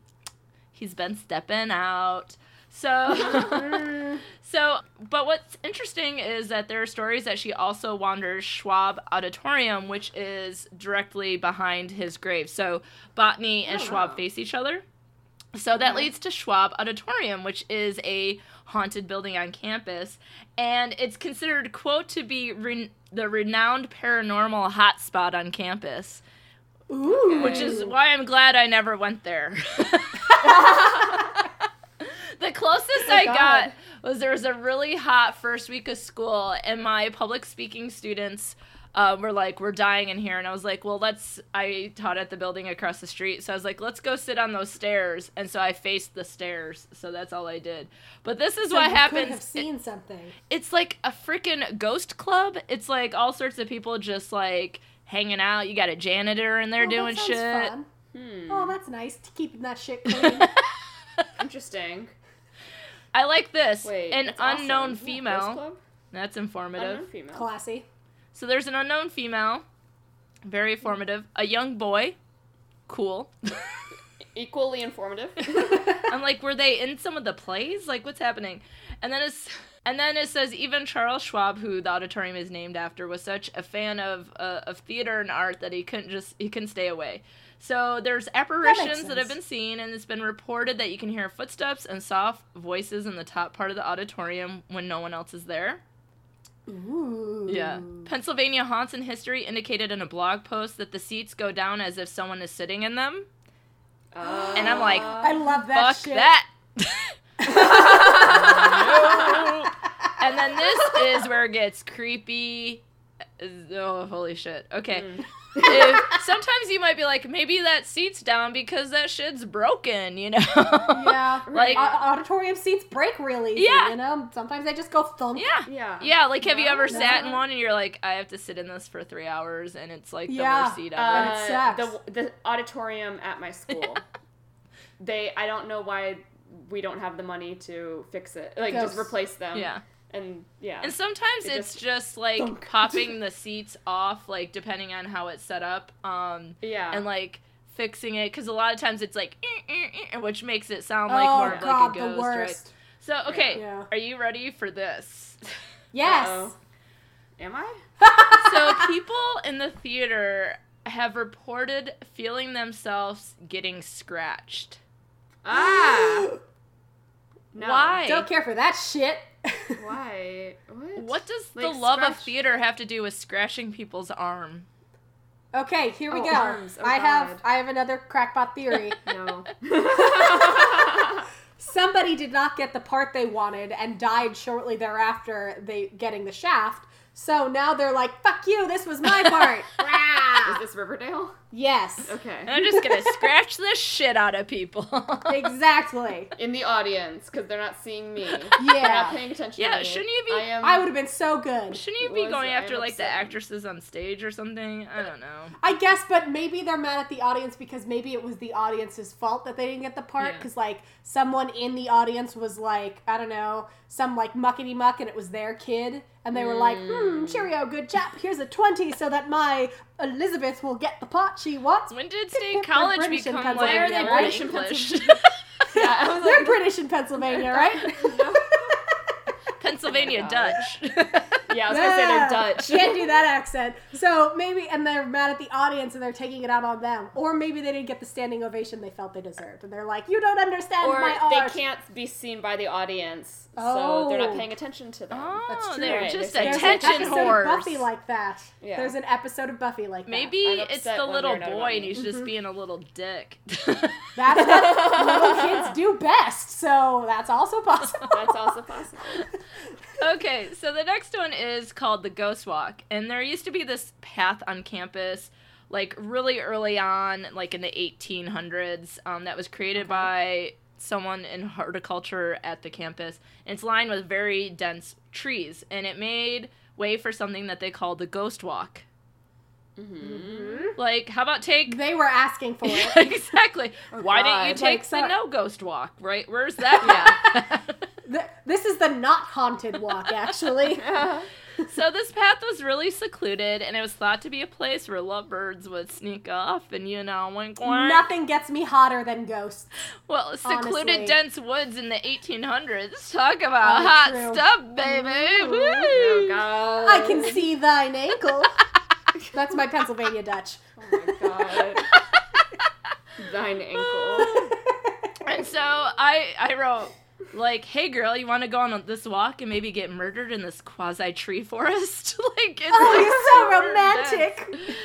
he's been stepping out. So, so, but what's interesting is that there are stories that she also wanders Schwab Auditorium, which is directly behind his grave. So, Botany and Oh, Schwab wow. face each other. So that leads to Schwab Auditorium, which is a haunted building on campus, and it's considered quote to be re- the renowned paranormal hotspot on campus, Ooh. which is why I'm glad I never went there. the closest oh I God. got was there was a really hot first week of school, and my public speaking students uh, were like, "We're dying in here," and I was like, "Well, let's." I taught at the building across the street, so I was like, "Let's go sit on those stairs," and so I faced the stairs. So that's all I did. But this is So what you Could happens. have seen something. it's like a freaking ghost club. It's like all sorts of people just like hanging out. You got a janitor in there Oh, doing that shit. fun. Hmm. Oh, that's nice. To keeping that shit clean. Interesting. I like this. Wait. An that's awesome. unknown Yeah, female. That's informative. Unknown female. Classy. So there's an unknown female. Very informative. A young boy. Cool. Equally informative. I'm like, were they in some of the plays? Like, what's happening? And then it's and then it says even Charles Schwab, who the auditorium is named after, was such a fan of uh, of theater and art that he couldn't just he couldn't stay away. So there's apparitions that, have been seen, and it's been reported that you can hear footsteps and soft voices in the top part of the auditorium when no one else is there. Ooh. Yeah. Pennsylvania Haunts and History indicated in a blog post that the seats go down as if someone is sitting in them. Uh, And I'm like, I love that Fuck shit. that. and then this is where it gets creepy. Oh, holy shit. Okay. Mm. If- sometimes you might be like, maybe that seat's down because that shit's broken, you know? Yeah. Like- Au- auditorium seats break really easy, Yeah. you know? Sometimes they just go thump. yeah. yeah. Yeah, like have you No, ever sat in one and you're like, I have to sit in this for three hours and it's like the Yeah. worst seat ever? And it Uh, sucks. the the auditorium at my school. They I don't know why we don't have the money to fix it. Like just replace them. yeah. And yeah. And sometimes It it's just- just, like Thunk. popping the seats off, like depending on how it's set up. Um, yeah. and like fixing it because a lot of times it's like "Eh, eh, eh," which makes it sound like oh more of god, like a ghost the right so okay Yeah. are you ready for this Yes. Uh-oh. Am I? so people in the theater have reported feeling themselves getting scratched Ah. No. why Don't care for that shit. Why? What? what does the Like, love of theater have to do with scratching people's arm okay, here we Oh, go. arms. Oh, I have I have another crackpot theory. No. Somebody did not get the part they wanted and died shortly thereafter they getting the shaft. So now they're like, "Fuck you! This was my part." Is this Riverdale? yes, Okay. i'm just gonna scratch the shit out of people exactly. In the audience, because they're not seeing me. They're not Yeah, paying attention Yeah, to me. Yeah, shouldn't you be- I am. I would have been so good. shouldn't you be Was- going after am like the actresses on stage or something i don't know I guess, but maybe they're mad at the audience because maybe it was the audience's fault that they didn't get the part. Yeah. Because like someone in the audience was like, I don't know, some like muckety muck, and it was their kid, And they were like, hmm, cheerio, good chap. Here's a 20 so that my Elizabeth will get the part she wants. When did They're State College British in become like Pennsylvania, Why are they? British in English? Yeah, I They're like, British in Pennsylvania, right? Pennsylvania God. Dutch. yeah, I was gonna say they're Yeah, Dutch. Can't do that accent. So maybe, and they're mad at the audience and they're taking it out on them. Or maybe they didn't get the standing ovation they felt they deserved. And they're like, you don't understand or my they can't be seen by the audience, so they're Oh. not paying attention to them. That's oh, true. they're Right, just they're There's attention an whores. Buffy like that. Yeah. There's an episode of Buffy like that. Maybe it's the little boy and he's Mm-hmm. just being a little dick. That's what little kids do best. So that's also possible. That's also possible. okay, so the next one is called the Ghost Walk, and there used to be this path on campus, like really early on, like in the 1800s, um, that was created by someone in horticulture at the campus. And it's lined with very dense trees, and it made way for something that they called the Ghost Walk. Mm-hmm. Like, how about take They were asking for it. exactly. Why didn't you take Like, the no ghost walk? Right? Where's that? Th- This is the not haunted walk, actually. so this path was really secluded, and it was thought to be a place where lovebirds would sneak off and you know wink wink. Nothing gets me hotter than ghosts. Well, secluded honestly. dense woods in the 1800s. Talk about Oh, hot true. stuff, baby. Ooh. Woo. Oh God. I can see thine ankle. That's my Pennsylvania Dutch. Oh my God. Thine ankle. And so I I wrote like, "Hey girl, you want to go on this walk and maybe get murdered in this quasi tree forest?" like, it's Oh, like so romantic. dense.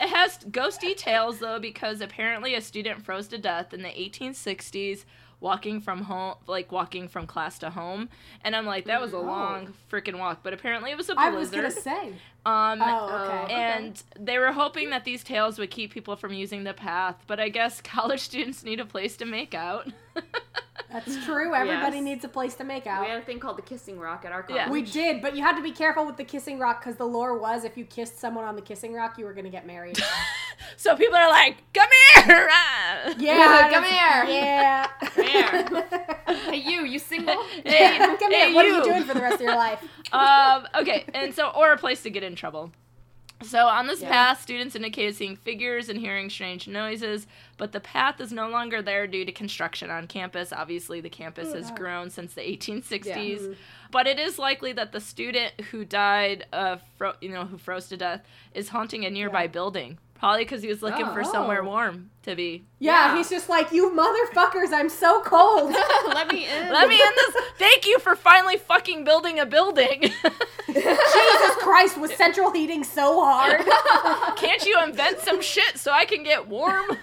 It has ghosty tales though because apparently a student froze to death in the 1860s walking from home like walking from class to home and I'm like that was a Oh. long freaking walk but apparently it was a I was blizzard gonna say. Um Oh, okay. and they were hoping that these tales would keep people from using the path but I guess college students need a place to make out That's true. Everybody Yes. needs a place to make out. We had a thing called the kissing rock at our college. Yeah. We did, but you had to be careful with the kissing rock because the lore was if you kissed someone on the kissing rock, you were gonna get married. so people are like come here ah." Yeah, Come here. Yeah. Come here. Hey, you, you single? hey, Come hey, here. What are you you. doing for the rest of your life? um, okay, and so or a place to get in trouble. So on this Yeah. path, students indicated seeing figures and hearing strange noises, but the path is no longer there due to construction on campus. Obviously, the campus has grown since the 1860s, but it is likely that the student who died, uh, fro- you know, who froze to death, is haunting a nearby Yeah. building. Probably because he was looking for Oh. somewhere warm to be. Yeah, Yeah. he's just like, you motherfuckers, I'm so cold. Let me in. Let me in this. Thank you for finally fucking building a building. Jesus Christ, was central heating so hard? Can't you invent some shit so I can get warm?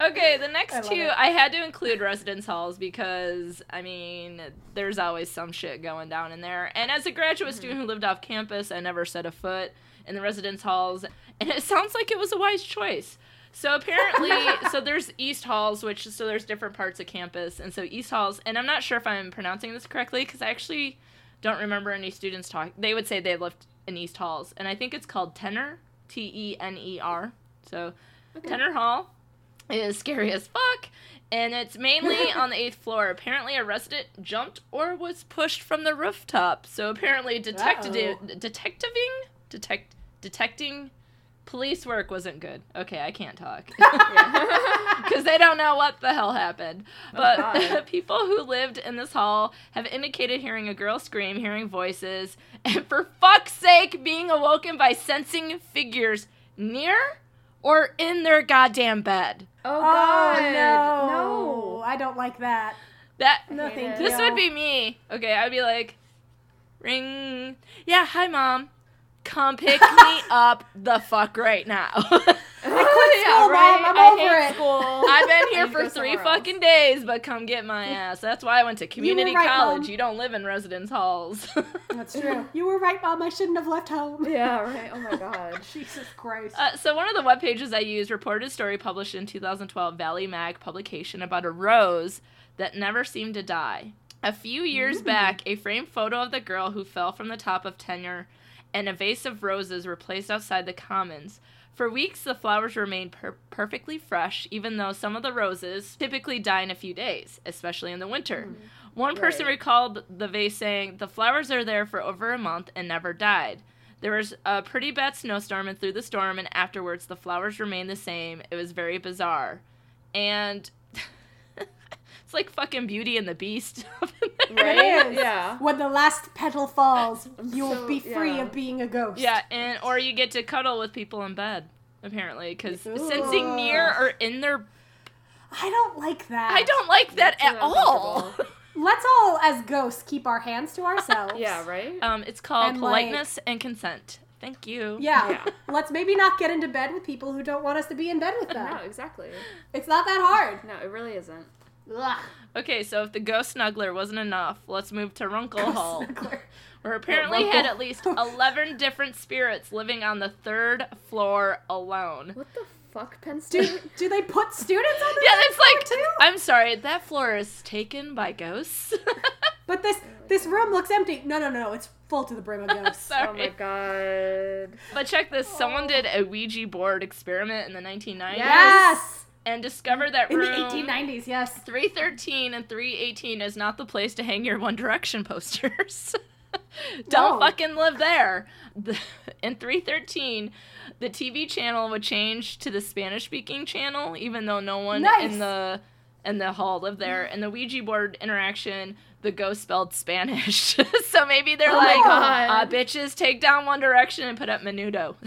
okay, the next love two it. I had to include residence halls because I mean, there's always some shit going down in there. And as a graduate Mm-hmm. student who lived off campus, I never set a foot in the residence halls, and it sounds like it was a wise choice. So apparently, so there's East Halls, which so there's different parts of campus, and so East Halls, and I'm not sure if I'm pronouncing this correctly because I actually don't remember any students talk. They would say they lived in East Halls, and I think it's called Tener, T E N E R. So Tener Hall is scary as fuck, and it's mainly on the eighth floor. Apparently, a resident jumped or was pushed from the rooftop. So apparently, detective, detectiving, detect, detecting police work wasn't good. Okay, I can't talk. because they don't know what the hell happened. Oh, but God. people who lived in this hall have indicated hearing a girl scream, hearing voices, and for fuck's sake, being awoken by sensing figures near or in their goddamn bed. Oh Oh, God. no. No. I don't like that. That No, thank it. you. this would be me. Okay, I'd be like, ring. Yeah, hi mom. Come pick me up the fuck right now. school, Mom. I'm I over it. School. I've been here I need to for three somewhere else. fucking days, but come get my ass. That's why I went to community right, college. Mom. You don't live in residence halls. That's true. You were right, Mom. I shouldn't have left home. Yeah, right. Oh my God. Jesus Christ. Uh, so one of the web pages I used reported a story published in 2012 Valley Mag publication about a rose that never seemed to die. A few years back, a framed photo of the girl who fell from the top of Tener and a vase of roses were placed outside the commons. For weeks, the flowers remained per- perfectly fresh, even though some of the roses typically die in a few days, especially in the winter. Mm-hmm. One person Right. recalled the vase saying, The flowers are there for over a month and never died. There was a pretty bad snowstorm, and through the storm and afterwards, the flowers remained the same. It was very bizarre. And it's like fucking Beauty and the Beast. Right? It is. Yeah. When the last petal falls, you will so- be free yeah. of being a ghost. Yeah, and or you get to cuddle with people in bed, apparently, because sensing near or in their. I don't like that. I don't like that That's at all. Let's all, as ghosts, keep our hands to ourselves. Yeah, right? um, it's called And, like- politeness and consent. Thank you. Yeah. Yeah. Let's maybe not get into bed with people who don't want us to be in bed with them. no, exactly. It's not that hard. No, it really isn't. Ugh. Okay, so if the ghost snuggler wasn't enough, let's move to Runkle Hall, Snuggler. where apparently Runkle. had at least eleven different spirits living on the third floor alone. What the fuck, Penn Do, State? do do they put students on the Yeah, third it's like too? I'm sorry, that floor is taken by ghosts. But this this room looks empty. No, no, no. It's full to the brim of ghosts. oh my god. But check this: someone oh. did a Ouija board experiment in the 1990s yes. And discovered that In the 1890s, yes. 313 and 318 is not the place to hang your One Direction posters. Don't No. fucking live there. The- In 313, the TV channel would change to the Spanish speaking channel, even though no one Nice. in the in the hall lived there. And the Ouija board interaction, the ghost spelled Spanish. so maybe they're Oh like, uh, bitches, take down One Direction and put up Menudo.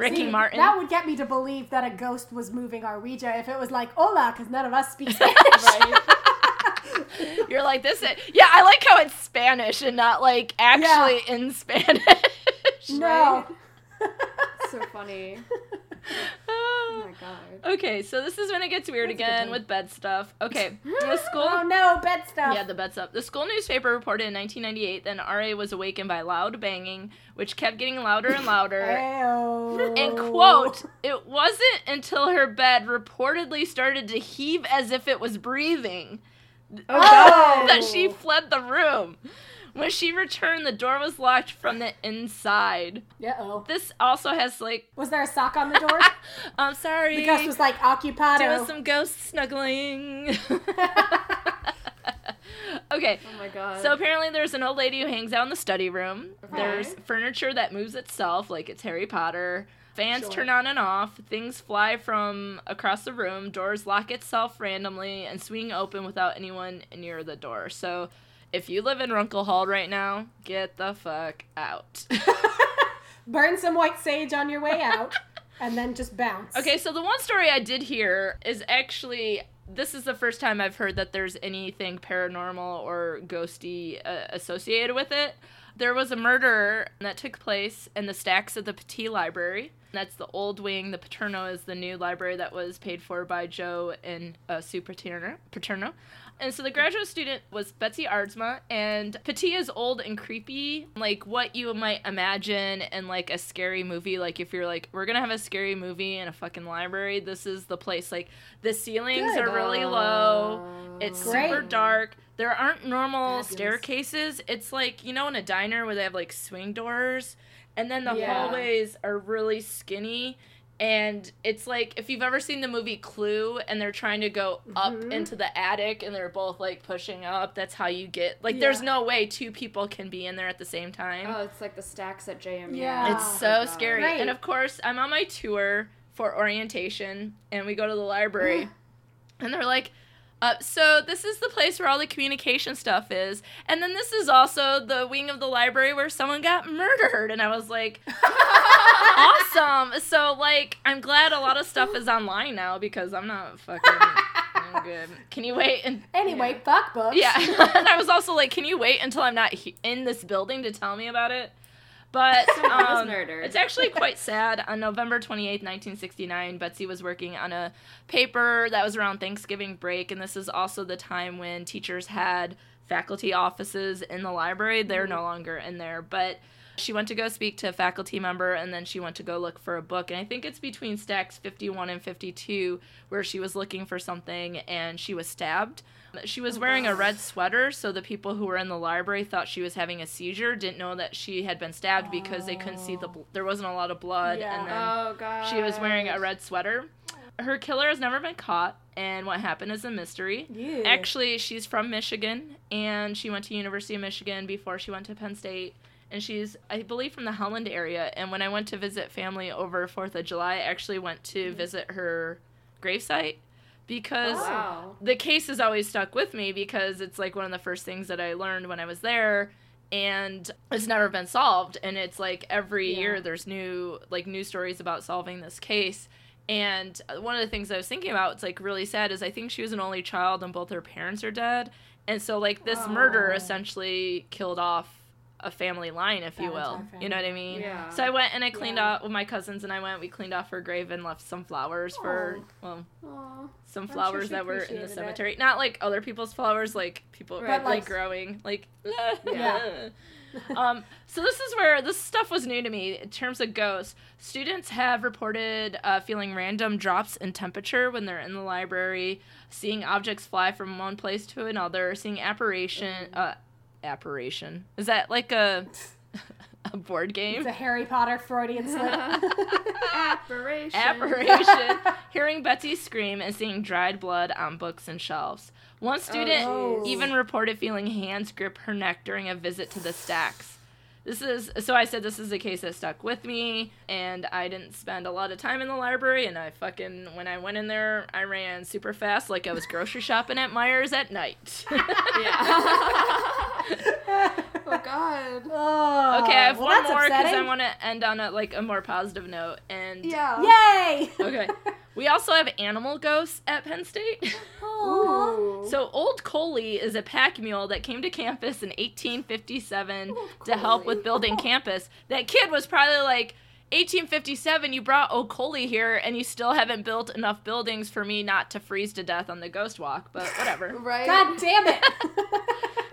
Ricky See, Martin. That would get me to believe that a ghost was moving our Ouija if it was like, hola, because none of us speak Spanish. Right? You're like this. Yeah, I like how it's Spanish and not like actually in Spanish. no. so funny. Oh my god. okay, so this is when it gets weird That's again with bed stuff. Okay, the school. oh no, bed stuff. Yeah, the bed stuff. The school newspaper reported in 1998 that RA was awakened by loud banging, which kept getting louder and louder. And quote, it wasn't until her bed reportedly started to heave as if it was breathing Oh. that she fled the room. When she returned, the door was locked from the inside. Uh oh. This also has like, Was there a sock on the door? I'm sorry, the ghost was like doing occupado. some ghost snuggling. okay, Oh my god. so apparently there's an old lady who hangs out in the study room. There's furniture that moves itself, like it's Harry Potter. Fans Sure. turn on and off. Things fly from across the room. Doors lock itself randomly and swing open without anyone near the door. So, if you live in Runkle Hall right now, get the fuck out. Burn some white sage on your way out, and then just bounce. Okay, so the one story I did hear is actually this is the first time I've heard that there's anything paranormal or ghosty uh, associated with it. There was a murder that took place in the stacks of the Pattee Library. That's the old wing. The Paterno is the new library that was paid for by Joe and uh, Sue Paterno. Paterno. And so the graduate student was Betsy Aardsma, and Pattee is old and creepy, like what you might imagine in like a scary movie. Like if you're like, we're gonna have a scary movie in a fucking library, this is the place. Like the ceilings Good. are really low. It's Great. super dark. There aren't normal Fabulous. staircases. It's like you know in a diner where they have like swing doors, and then the Yeah. hallways are really skinny. And it's like if you've ever seen the movie Clue and they're trying to go up Mhm. into the attic and they're both like pushing up, that's how you get like Yeah. there's no way two people can be in there at the same time. Oh, it's like the stacks at JMU. Yeah. It's Oh so my God. scary. Great. And of course, I'm on my tour for orientation and we go to the library and they're like, uh, so this is the place where all the communication stuff is, and then this is also the wing of the library where someone got murdered, and I was like, awesome. So like, I'm glad a lot of stuff is online now because I'm not fucking I'm good. Can you wait and Anyway, fuck books. yeah, and I was also like, can you wait until I'm not he- in this building to tell me about it? But um, it's actually quite sad. On November 28th, 1969, Betsy was working on a paper that was around Thanksgiving break, and this is also the time when teachers had faculty offices in the library. They're no longer in there, but she went to go speak to a faculty member and then she went to go look for a book and i think it's between stacks 51 and 52 where she was looking for something and she was stabbed she was oh, wearing a red sweater so the people who were in the library thought she was having a seizure didn't know that she had been stabbed because they couldn't see the bl- there wasn't a lot of blood Yeah. and then Oh god. she was wearing a red sweater her killer has never been caught, and what happened is a mystery. Yeah. Actually, she's from Michigan, and she went to University of Michigan before she went to Penn State. And she's, I believe, from the Holland area. And when I went to visit family over Fourth of July, I actually went to mm-hmm. visit her gravesite because Oh, wow. the case has always stuck with me because it's like one of the first things that I learned when I was there and it's never been solved and it's like every Yeah. year there's new like new stories about solving this case and one of the things I was thinking about it's like really sad is I think she was an only child and both her parents are dead and so like this murder Oh. essentially killed off a family line if you will you know what I mean Yeah. so I went and I cleaned Yeah. out with my cousins and I went we cleaned off her grave and left some flowers for well Aw. some sure flowers she that were in the appreciated it. cemetery. Not like other people's flowers, like people Right, like, like- growing. Like Yeah. um so this is where this stuff was new to me in terms of ghosts. Students have reported uh, feeling random drops in temperature when they're in the library, seeing objects fly from one place to another, seeing apparition uh apparition. Is that like a a board game? It's a Harry Potter Freudian slip. Apparition. Apparition. Hearing Betsy scream and seeing dried blood on books and shelves. One student oh, jeez. even reported feeling hands grip her neck during a visit to the stacks. This is so I said this is a case that stuck with me and I didn't spend a lot of time in the library and I fucking when I went in there I ran super fast like I was grocery shopping at Meijer at night. Yeah. oh God. Oh, okay, I have well, one more because I want to end on a like a more positive note and Yeah. Yay! okay. We also have animal ghosts at Penn State. Aw. So Old Coaly is a pack mule that came to campus in 1857 to help with building campus. That kid was probably like 1857 you brought Old Coaly here and you still haven't built enough buildings for me not to freeze to death on the ghost walk, but whatever. right. God damn it!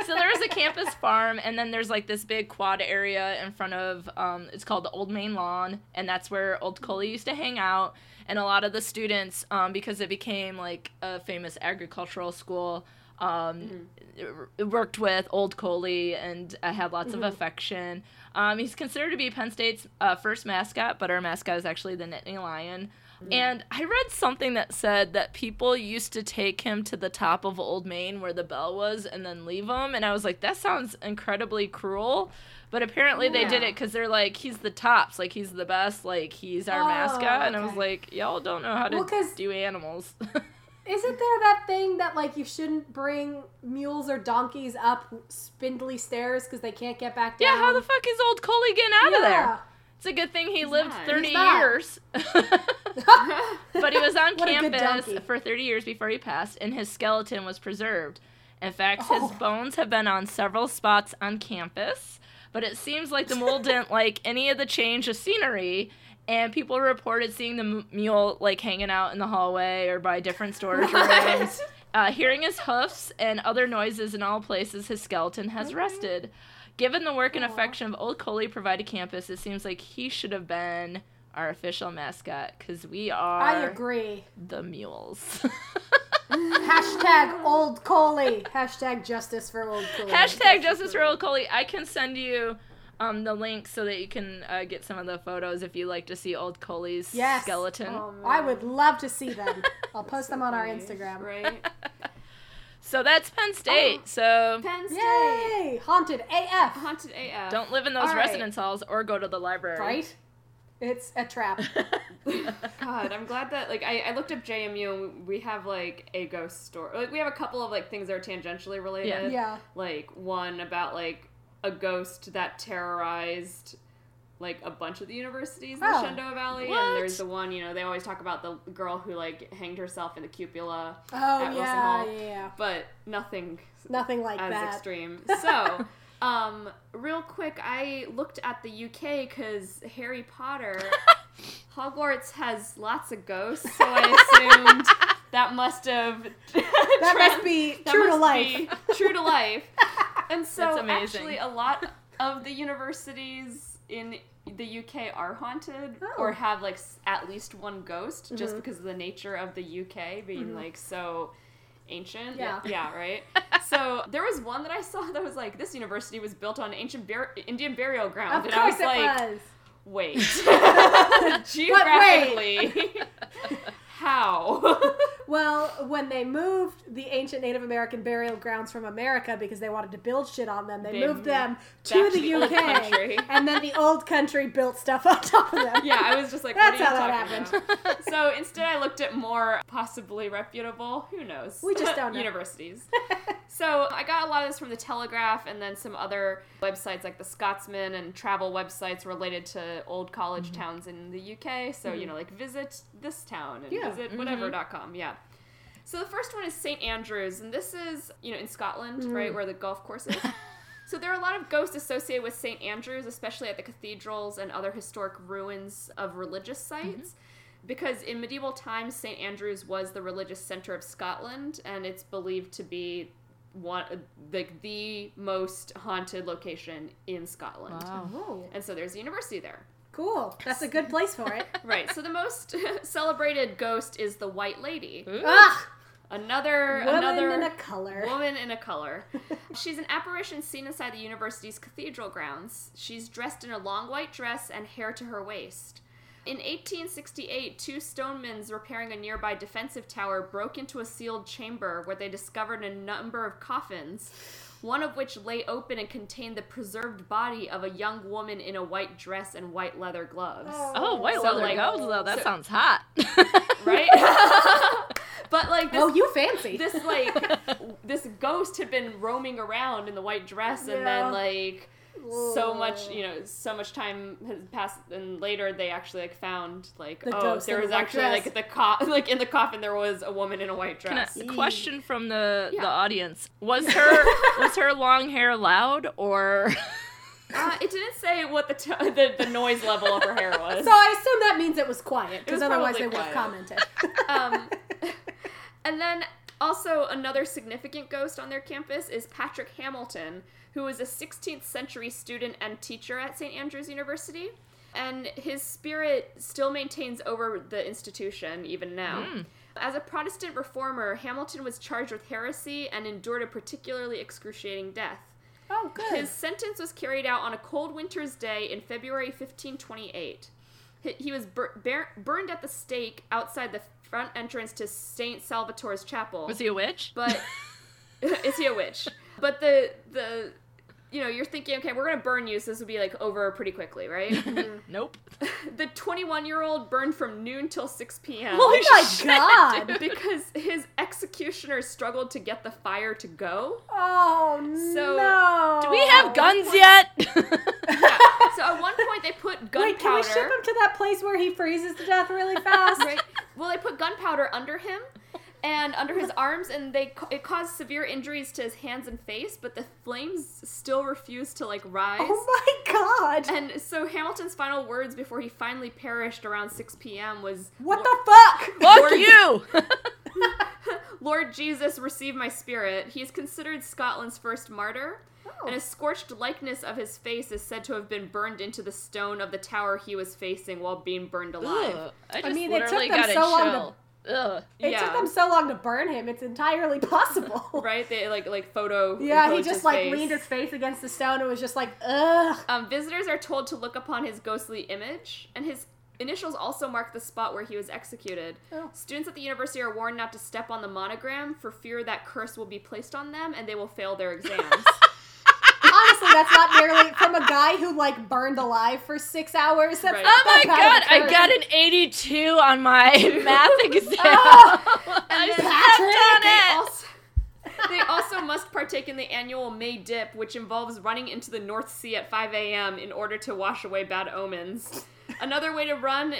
So there's a campus farm and then there's like this big quad area in front of um, it's called the old main lawn and that's where old coaly used to hang out. And a lot of the students um, because it became like a famous agricultural school um, it worked with old coaly and uh, had lots of affection. Um, he's considered to be penn state's uh, first mascot but our mascot is actually the nittany lion and I read something that said that people used to take him to the top of Old Main where the bell was and then leave him. And I was like, that sounds incredibly cruel. But apparently they did it because they're like, he's the tops. Like, he's the best. Like, he's our Oh, mascot. And I was like, y'all don't know how to Well, do animals. Isn't there that thing that like you shouldn't bring mules or donkeys up spindly stairs because they can't get back down? yeah, how the fuck is old Coaly getting out of there? It's a good thing he lived not. 30 years. but he was on What a good campus for 30 years before he passed, and his skeleton was preserved. In fact, his Oh. bones have been on several spots on campus, but it seems like the mule didn't like any of the change of scenery. And people reported seeing the mule like hanging out in the hallway or by different storage rooms. Uh, hearing his hoofs and other noises in all places, his skeleton has rested. Given the work and Aw. affection of Old Coaly provided campus, it seems like he should have been our official mascot because we are I agree. the mules. Hashtag old Coaly. Hashtag justice for old Coaly. Hashtag justice for Old Coaly. I can send you um, the link so that you can uh, get some of the photos if you like to see Old Coaly's Yes. skeleton. Oh, I would love to see them. I'll post them on our Instagram. Right. So that's Penn State. Oh. So Penn State. Yay! Haunted AF. Haunted AF. don't live in those All right. residence halls or go to the library. Right? It's a trap. God, I'm glad that like I, I looked up JMU and we have like a ghost story. Like we have a couple of like things that are tangentially related. Yeah. Yeah. Like one about like a ghost that terrorized like a bunch of the universities in the Oh. Shenandoah Valley. What? And there's the one, you know, they always talk about the girl who like hanged herself in the cupola. Oh, At Wilson yeah, Hall. yeah, yeah. But nothing Nothing like as that. extreme. So, um, real quick, I looked at the UK because Harry Potter, Hogwarts has lots of ghosts, so I assumed that must have That must be that true to life. true to life. And so, That's amazing. actually, a lot of the universities in the UK are haunted or Oh. have like at least one ghost, just Mhm. because of the nature of the UK being Mhm. like so ancient. Yeah. yeah, right. so there was one that I saw that was like this university was built on ancient bar- Indian burial ground, Of and I was like, was. wait, geographically, How? Well, when they moved the ancient Native American burial grounds from America because they wanted to build shit on them, they, They moved them to the the UK, and then the old country built stuff on top of them. yeah, I was just like, That's what are you how that happened. about? so instead, I looked at more possibly reputable, who knows? We just don't know. Universities. so I got a lot of this from the Telegraph and then some other websites like the Scotsman and travel websites related to old college Mm-hmm. towns in the UK. So, you know, like visit this town and Yeah. visit whatever.com. Yeah. So the first one is St. Andrews, and this is, you know, in Scotland, Mm. right, where the golf course is. so there are a lot of ghosts associated with St. Andrews, especially at the cathedrals and other historic ruins of religious sites. Because in medieval times, St. Andrews was the religious center of Scotland, and it's believed to be one like the most haunted location in Scotland. Wow. And so there's a university there. Cool. That's a good place for it. Right. So the most celebrated ghost is the White Lady. Ooh. ah, Another woman another in a color. Woman in a color. She's an apparition seen inside the university's cathedral grounds. She's dressed in a long white dress and hair to her waist. In 1868, two stonemen repairing a nearby defensive tower broke into a sealed chamber where they discovered a number of coffins, one of which lay open and contained the preserved body of a young woman in a white dress and white leather gloves. Oh, oh white So, leather like- gloves though. That so- sounds hot. Right? but like this Oh, you fancy. this like this ghost had been roaming around in the white dress and Yeah. then like so much you know so much time has passed and later they actually like found like The oh there in the was actually dress. like the co- like in the coffin there was a woman in a white dress I- question from the Yeah. the audience: Was her was her long hair loud or? uh, it didn't say what the, t- the the noise level of her hair was So I assume that means it was quiet, because otherwise they would have commented. um, and then also another significant ghost on their campus is Patrick Hamilton, who was a 16th century student and teacher at St. Andrews University. And his spirit still maintains over the institution even now. Hmm. As a Protestant reformer, Hamilton was charged with heresy and endured a particularly excruciating death. oh, good. His sentence was carried out on a cold winter's day in February 1528. He, he was bur- bur- burned at the stake outside the front entrance to St. Salvator's chapel. Was he a witch? But is he a witch? But the the you know, you're thinking, okay, we're gonna burn you, so this would be like over pretty quickly, right? Mm-hmm. Nope. the 21 year old burned from noon till 6 p.m. Holy oh my shit, god. because his executioners struggled to get the fire to go. Oh So, no. Do we have guns point, yet? So at one point they put gunpowder. Wait, can we ship him to that place where he freezes to death really fast? right? Well, they put gunpowder under him and under his arms, and they it caused severe injuries to his hands and face. But the flames still refused to like rise. Oh my god. And so Hamilton's final words before he finally perished around 6 p.m. was, What the fuck? Fuck you! Lord Jesus, receive my spirit. He is considered Scotland's first martyr. Oh. And a scorched likeness of his face is said to have been burned into the stone of the tower he was facing while being burned alive. Ugh, I just mean, it took them got a so long to- Ugh. It yeah. took them so long to burn him. It's entirely possible. Right? They like like photo. Yeah, he just like face. leaned his face against the stone and was just like, ugh. Um, visitors are told to look upon his ghostly image, and his initials also mark the spot where he was executed. Oh. Students at the university are warned not to step on the monogram for fear that curse will be placed on them and they will fail their exams. Honestly, that's not nearly from a guy who like burned alive for six hours. That's Right. Oh my god, of a I curse. got an 82 on my math exam. Oh, I then stepped they on it. also, they also must partake in the annual May Dip, which involves running into the North Sea at 5 a.m. in order to wash away bad omens. Another way to run,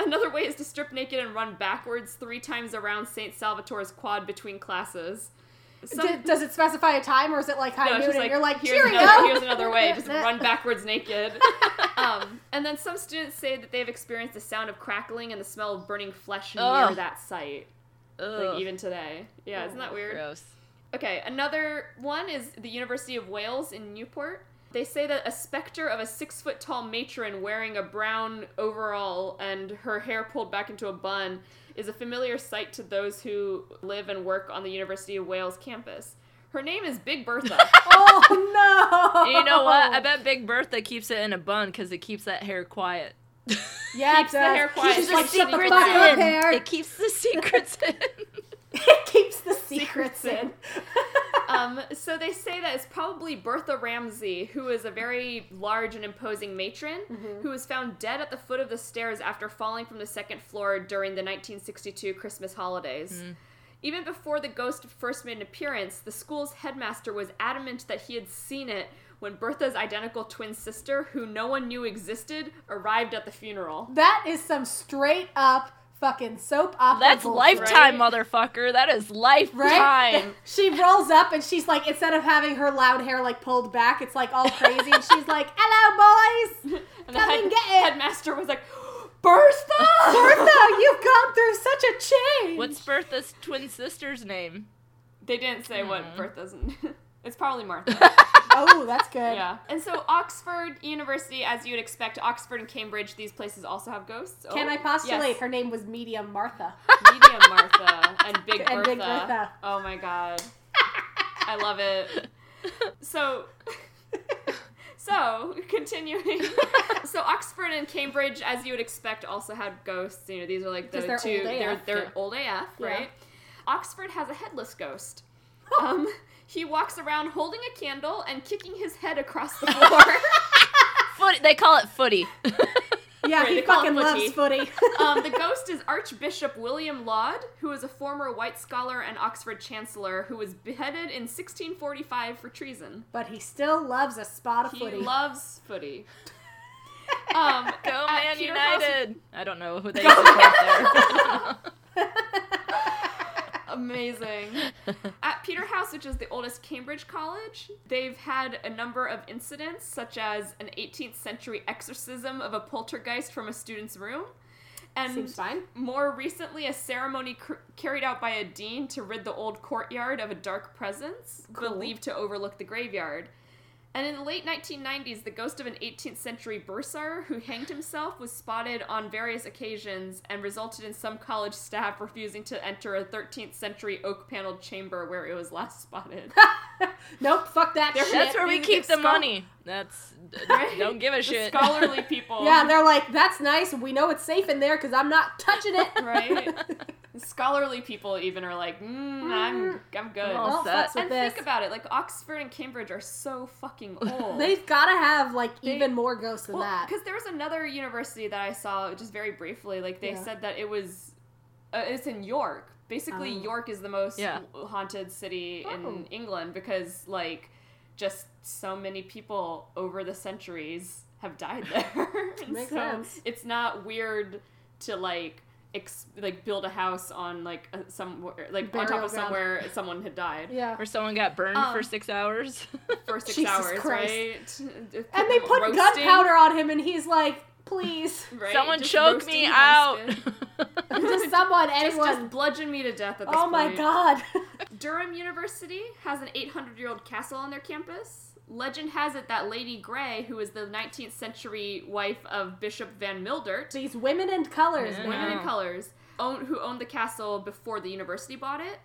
another way is to strip naked and run backwards three times around St. Salvator's quad between classes. Some- D- does it specify a time or is it like high No, noon it's and just you're like, here's cheerio? another, here's another way. Just run backwards naked. Um, and then some students say that they've experienced the sound of crackling and the smell of burning flesh near Ugh. that site, Ugh. like even today. Yeah, isn't that weird? Gross. Okay, another one is the University of Wales in Newport. They say that a specter of a six foot tall matron wearing a brown overall and her hair pulled back into a bun is a familiar sight to those who live and work on the University of Wales campus. Her name is Big Bertha. oh no! And you know what? I bet Big Bertha keeps it in a bun because it keeps that hair quiet. Yeah, Keeps it the hair quiet. Keeps the secrets in. hair. It keeps the secrets in. It keeps the secrets, Secrets in. um, so they say that it's probably Bertha Ramsey, who is a very large and imposing matron, Mm-hmm. who was found dead at the foot of the stairs after falling from the second floor during the 1962 Christmas holidays. Even before the ghost first made an appearance, the school's headmaster was adamant that he had seen it when Bertha's identical twin sister, who no one knew existed, arrived at the funeral. that is some straight up fucking soap opera. That's bullshit. lifetime, right? motherfucker. That is Right? lifetime. She rolls up and she's like, instead of having her loud hair like pulled back, it's like all crazy, and she's like, "Hello, boys, And the Come head- and get it. headmaster was like, Bertha! Bertha, you've gone through such a change." What's Bertha's twin sister's name? They didn't say Hmm. what Bertha's. it's probably Martha. Oh, that's good. yeah. And so Oxford University, as you'd expect, Oxford and Cambridge, these places also have ghosts. Can Oh, I postulate yes. her name was Medium Martha? Medium Martha and Big Bertha. And Big Bertha. Oh my god. I love it. So. So, continuing. so, Oxford and Cambridge, as you would expect, also had ghosts. You know, these are like the 'Cause they're two. old they're AF. they're Yeah. old AF, Yeah. right? Oxford has a headless ghost. Um, he walks around holding a candle and kicking his head across the floor. Footy. They call it footy. Yeah, Right, he they call fucking loves footy. um, the ghost is Archbishop William Laud, who is a former white scholar and Oxford chancellor who was beheaded in 1645 for treason. but he still loves a spot of He footy. He loves footy. Um, Go Man Peterhouse- United. I don't know who they support there. Amazing. At Peterhouse, which is the oldest Cambridge college, they've had a number of incidents, such as an 18th century exorcism of a poltergeist from a student's room. And Seems fine. more recently, a ceremony cr- carried out by a dean to rid the old courtyard of a dark presence Cool. believed to overlook the graveyard. And in the late 1990s, the ghost of an 18th century bursar who hanged himself was spotted on various occasions and resulted in some college staff refusing to enter a 13th century oak paneled chamber where it was last spotted. Nope, fuck that They're- shit. That's where we keep the the money. That's Right? don't give a The shit. scholarly people. Yeah, they're like, that's nice. We know it's safe in there because I'm not touching it. Right? Scholarly people even are like, mm, I'm, I'm good. All Well, set. and this. think about it, like Oxford and Cambridge are so fucking old. They've got to have like They- even more ghosts than well, that. because there was another university that I saw just very briefly. Like they Yeah. said that it was, uh, it's in York. Basically, Oh. York is the most Yeah. haunted city Oh. in England because like just so many people over the centuries have died there. Makes so sense. It's not weird to like. Ex- like build a house on like a, somewhere like on top Burial of ground. somewhere someone had died Yeah. Where someone got burned for Um, six hours. for six Jesus hours, Christ. right? And they put Roasting, gunpowder on him, and he's like, please. right? Someone Just choke me out. Just someone, just, anyone. just bludgeon me to death at this oh my point. god. Durham University has an 800 year old castle on their campus. Legend has it that Lady Grey, who was the 19th century wife of Bishop Van Mildert, These women and colors, Yeah. women in colors, own, who owned the castle before the university bought it.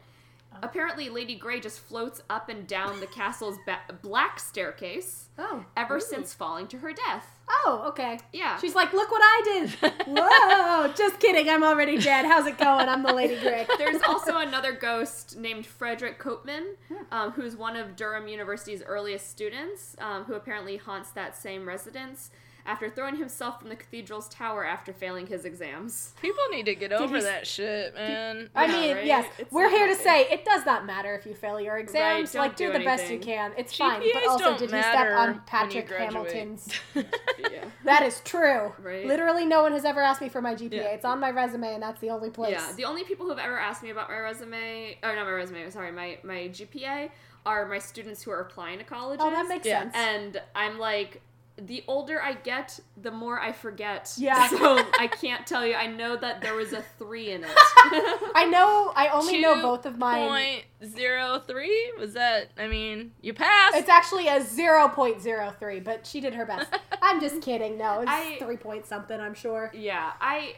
Apparently, Lady Grey just floats up and down the castle's ba- black staircase Oh. ever Ooh. since falling to her death. Oh, okay. Yeah. She's like, look what I did. Whoa. Just kidding. I'm already dead. How's it going? I'm the Lady Grey. There's also another ghost named Frederick Copeman, Hmm. um, who's one of Durham University's earliest students, um, who apparently haunts that same residence after throwing himself from the cathedral's tower after failing his exams. People need to get over that shit, man. I Yeah, mean, right? yes, It's we're here to say it does not matter if you fail your exams. don't like, do, do the best you can. It's fine. But also, did he step on Patrick. Hamilton's? yeah. That is true. Right. Literally, no one has ever asked me for my GPA. Yeah. It's on my resume, and that's the only place. Yeah, the only people who've ever asked me about my resume, or not my resume, sorry, my, my GPA, are my students who are applying to colleges. oh, that makes Yeah. sense. And I'm like, the older I get, the more I forget. Yeah. So I can't tell you. I know that there was a three in it. I know. I only know both of mine. Point zero three was that? I mean, you passed. It's actually a zero point zero three, but she did her best. I'm just kidding. No, it's I- three point something. I'm sure. yeah, I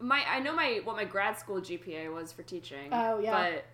my I know my what my grad school GPA was for teaching. Oh, yeah. But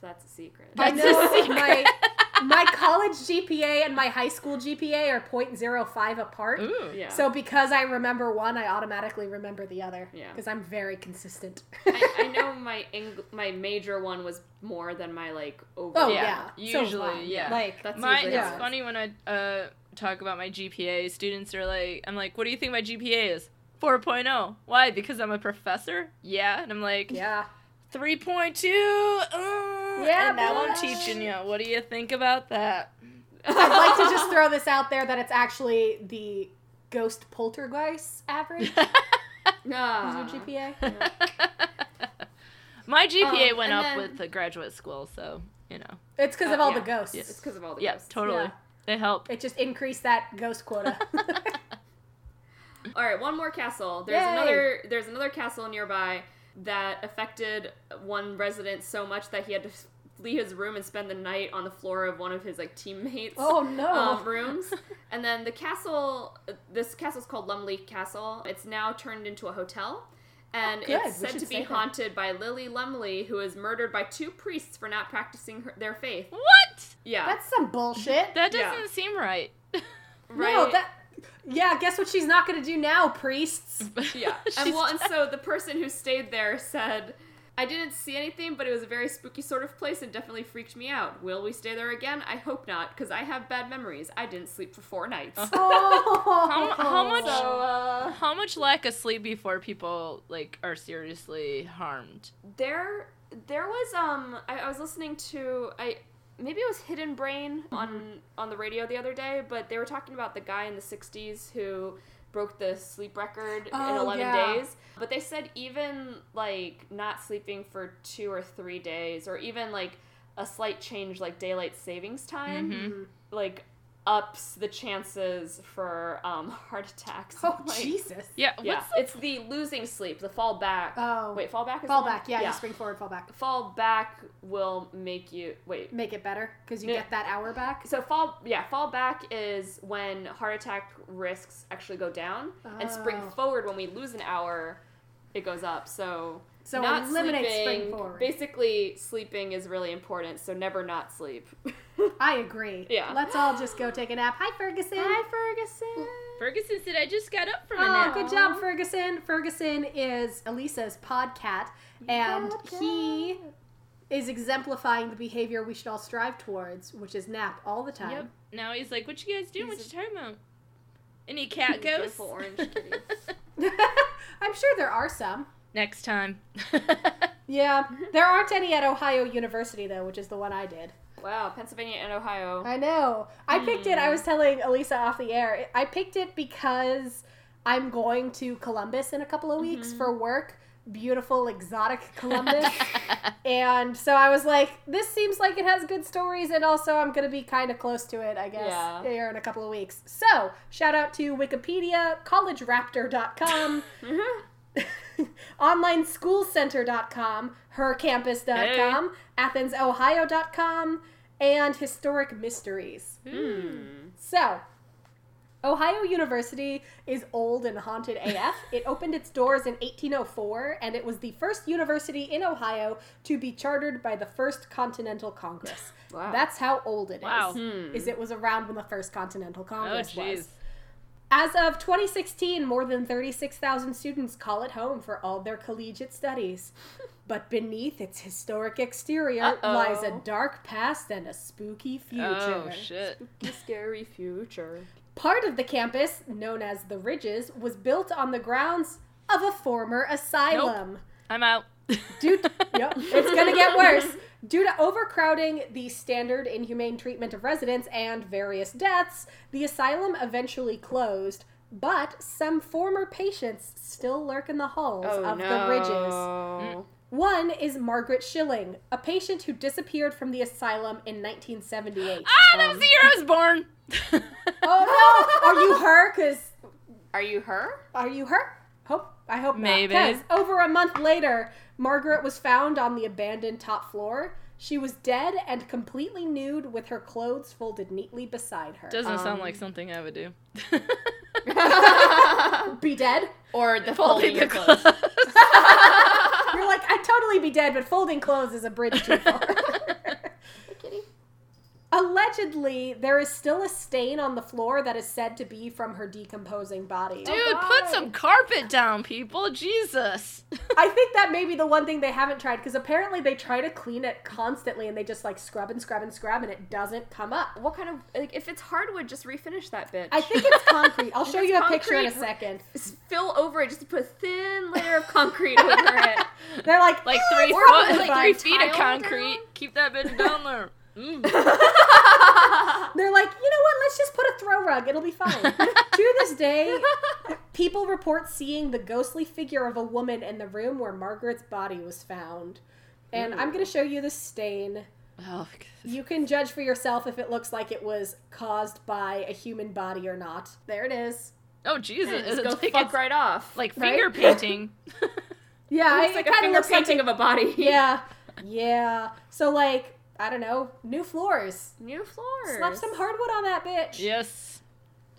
that's a secret. I That's know a secret. my my college GPA and my high school GPA are 0.05 apart. Ooh. Yeah. So because I remember one, I automatically remember the other. Yeah. Because I'm very consistent. I, I know my Eng- my major one was more than my like over. Oh, Yeah, yeah. Usually, fine. yeah. Like, That's My, usually it's it is. funny when I uh, talk about my GPA. Students are like, I'm like, what do you think my GPA is? 4.0. Why? Because I'm a professor? Yeah. And I'm like, yeah. 3.2. Uh, Yeah, And now I'm teaching you. What do you think about that? I'd like to just throw this out there that it's actually the ghost poltergeist average. Is Ah. your GPA? my GPA Um, went up then- with the graduate school, so, you know. It's because of Uh, all yeah. the ghosts. Yeah. It's because of all the Yeah, ghosts. totally. Yeah. They help. It just increased that ghost quota. All right, one more castle. There's Yay. another. There's another castle nearby that affected one resident so much that he had to flee his room and spend the night on the floor of one of his like teammates. oh no. um, rooms. and then the castle, this castle is called Lumley Castle. It's now turned into a hotel. And Oh, it's said to be stay there. haunted by Lily Lumley, who was murdered by two priests for not practicing her, their faith. What? Yeah. That's some bullshit. That doesn't seem right. right. No, that. Yeah, guess what she's not gonna do now, priests? Yeah. And well, and so the person who stayed there said, I didn't see anything, but it was a very spooky sort of place and definitely freaked me out. Will we stay there again? I hope not, because I have bad memories. I didn't sleep for four nights. Oh. How- how much- So, uh, How much lack of sleep before people like are seriously harmed? there, there was um, I, I was listening to I maybe it was Hidden Brain on on the radio the other day, but they were talking about the guy in the '60s who broke the sleep record in Oh, 11 yeah. days. But they said even like not sleeping for two or three days, or even like a slight change like daylight savings time, Mhm. like ups the chances for um, heart attacks. Oh Like, Jesus. Yeah. Yeah, the it's the losing sleep, the fall back. Oh. Wait, fall back is Fall back. Yeah, you spring forward, fall back. Fall back will make you wait. Make it better because you Yeah. get that hour back. So fall yeah, fall back is when heart attack risks actually go down, and spring Oh. forward when we lose an hour, it goes up. So So not eliminate spring sleeping. forward. Basically, sleeping is really important. So never not sleep. I agree. Yeah. Let's all just go take a nap. Hi, Ferguson. Hi, Ferguson. Ferguson said I just got up from a Oh, nap. good job, Ferguson. Ferguson is Elisa's podcat, and he is exemplifying the behavior we should all strive towards, which is nap all the time. Yep. Now he's like, "What you guys doing? He's what you talking about? Any cat He's ghosts?" beautiful orange kitty. I'm sure there are some. Next time. Yeah, there aren't any at Ohio University though, which is the one I did. Wow, Pennsylvania and Ohio. I know. I picked it. I was hmm. telling Elisa off the air. I picked it because I'm going to Columbus in a couple of weeks for mm-hmm. work. Beautiful, exotic Columbus. and so I was like, this seems like it has good stories, and also I'm going to be kind of close to it, I guess, Yeah. here in a couple of weeks. So, shout out to Wikipedia, collegeraptor.com, onlineschoolcenter.com, hercampus.com, athensohio.com, and historic mysteries. Hmm. So, Ohio University is old and haunted AF. It opened its doors in 1804, and it was the first university in Ohio to be chartered by the First Continental Congress. Wow. That's how old it is. Wow. Hmm. Is it was around when the First Continental oh Congress jeez. was. As of 2016, more than 36,000 students call it home for all their collegiate studies. But beneath its historic exterior Uh-oh. lies a dark past and a spooky future. Oh shit. The scary future. Part of the campus, known as the Ridges, was built on the grounds of a former asylum. I'm out. Due yep, it's gonna get worse. Due to overcrowding, the standard inhumane treatment of residents, and various deaths, the asylum eventually closed. But some former patients still lurk in the halls Oh of no. the Ridges. One is Margaret Schilling, a patient who disappeared from the asylum in 1978. Ah, that was the year I was born. Oh no! Are you her? Cause Are you her? Are you her? Hope I hope Maybe. not. 'Cause over a month later, Margaret was found on the abandoned top floor. She was dead and completely nude, with her clothes folded neatly beside her. Doesn't sound Um, like something I would do. be dead? Or the Folding folding the your clothes. clothes. You're like, I'd totally be dead, but folding clothes is a bridge too far. Kitty. Allegedly, there is still a stain on the floor that is said to be from her decomposing body. Dude, Oh, put some carpet down, people. Jesus. I think that may be the one thing they haven't tried because apparently they try to clean it constantly and they just like scrub and scrub and scrub and it doesn't come up. What kind of like if it's hardwood, just refinish that bitch. I think it's concrete. I'll show you a picture in a second. Just fill over it, just put a thin layer of concrete over it. They're like Like "Eh, three foot, like three feet of concrete. down? Keep that bitch down there. Mm. They're like, you know what? Let's just put a throw rug. It'll be fine. to this day, people report seeing the ghostly figure of a woman in the room where Margaret's body was found. And I'm going to show you the stain. Oh, You can judge for yourself if it looks like it was caused by a human body or not. There it is. oh Jesus! Just It's go like, fuck right off. like Right? finger painting. Yeah, it's it like a kinda finger looks like painting of a body. Yeah, yeah. So like, I don't know, new floors. New floors. Slap some hardwood on that bitch. yes.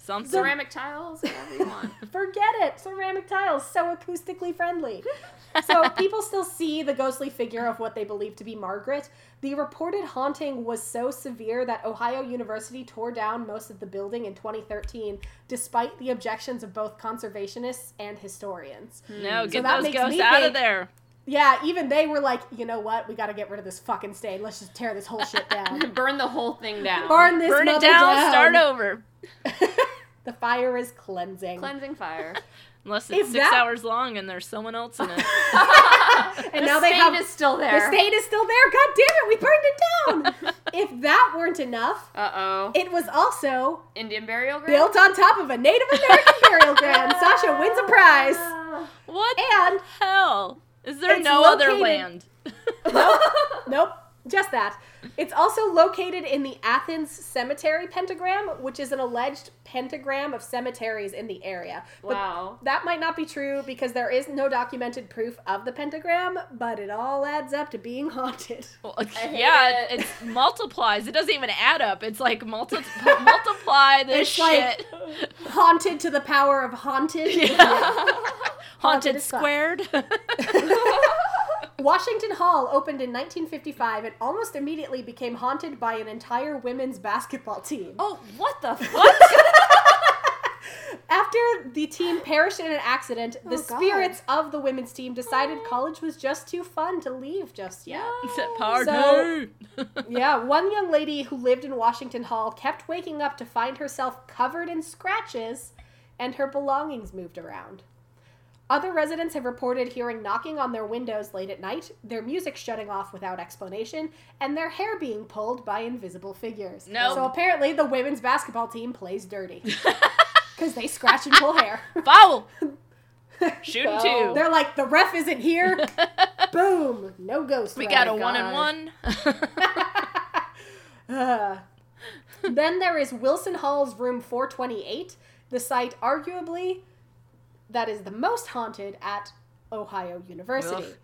Something. ceramic tiles, whatever you want. Forget it. Ceramic tiles, so acoustically friendly. so people still see the ghostly figure of what they believe to be Margaret. The reported haunting was so severe that Ohio University tore down most of the building in 2013, despite the objections of both conservationists and historians. No, So get those ghosts out of there. Yeah, even they were like, you know what? We got to get rid of this fucking stain. Let's just tear this whole shit down. Burn the whole thing down. Burn this Burn it mother down, Start over. the fire is cleansing. Cleansing fire. Unless it's If six that- hours long and there's someone else in it. and the now they stain have is still there. the there. stain is still there. God damn it, we burned it down. if that weren't enough, Uh oh. it was also Indian burial ground. built on top of a Native American burial ground. Sasha wins a prize. what And the hell? Is there it's no other land? nope, nope, just that. It's also located in the Athens Cemetery Pentagram, which is an alleged pentagram of cemeteries in the area. But Wow. That might not be true because there is no documented proof of the pentagram, but it all adds up to being haunted. Well, yeah, it. it. multiplies. It doesn't even add up. It's like multi- multiply this It's like- shit. Haunted to the power of haunted. Yeah. Haunted as fuck. squared. Washington Hall opened in 1955 and almost immediately became haunted by an entire women's basketball team. Oh, what the fuck? After the team perished in an accident, the Oh, spirits of the women's team decided college was just too fun to leave just yet. Party. So- yeah, one young lady who lived in Washington Hall kept waking up to find herself covered in scratches and her belongings moved around. Other residents have reported hearing knocking on their windows late at night, their music shutting off without explanation, and their hair being pulled by invisible figures. Nope. So apparently the women's basketball team plays dirty. Because they scratch and pull hair. Foul. Shooting Go. two. They're like, the ref isn't here. Boom. No ghost. we ref. got a one and one. Uh. then there is Wilson Hall's room 428, the site arguably that is the most haunted at Ohio University. Ugh.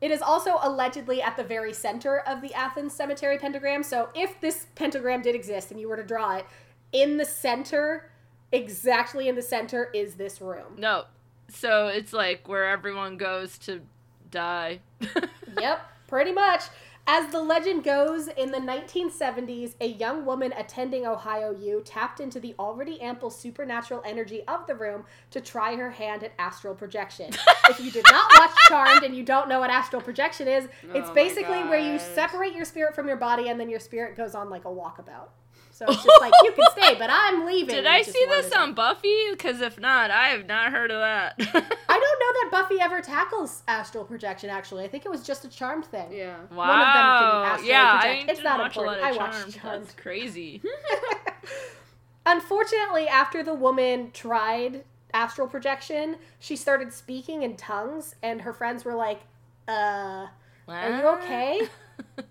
It is also allegedly at the very center of the Athens Cemetery pentagram. So if this pentagram did exist and you were to draw it, in the center, exactly in the center, is this room. no. So it's like where everyone goes to die. yep, pretty much. As the legend goes, in the 1970s, a young woman attending Ohio U tapped into the already ample supernatural energy of the room to try her hand at astral projection. if you did not watch Charmed and you don't know what astral projection is, it's Oh basically where you separate your spirit from your body and then your spirit goes on like a walkabout. So it's just like, you can stay, but I'm leaving. Did I see this on Buffy? Because if not, I have not heard of that. I don't know that Buffy ever tackles astral projection, actually. I think it was just a Charmed thing. Yeah. wow. astrally yeah, project. I It's didn't not watch a lot important. of I watched Charmed. Charmed. That's crazy. Unfortunately, after the woman tried astral projection, she started speaking in tongues, and her friends were like, uh, are you okay?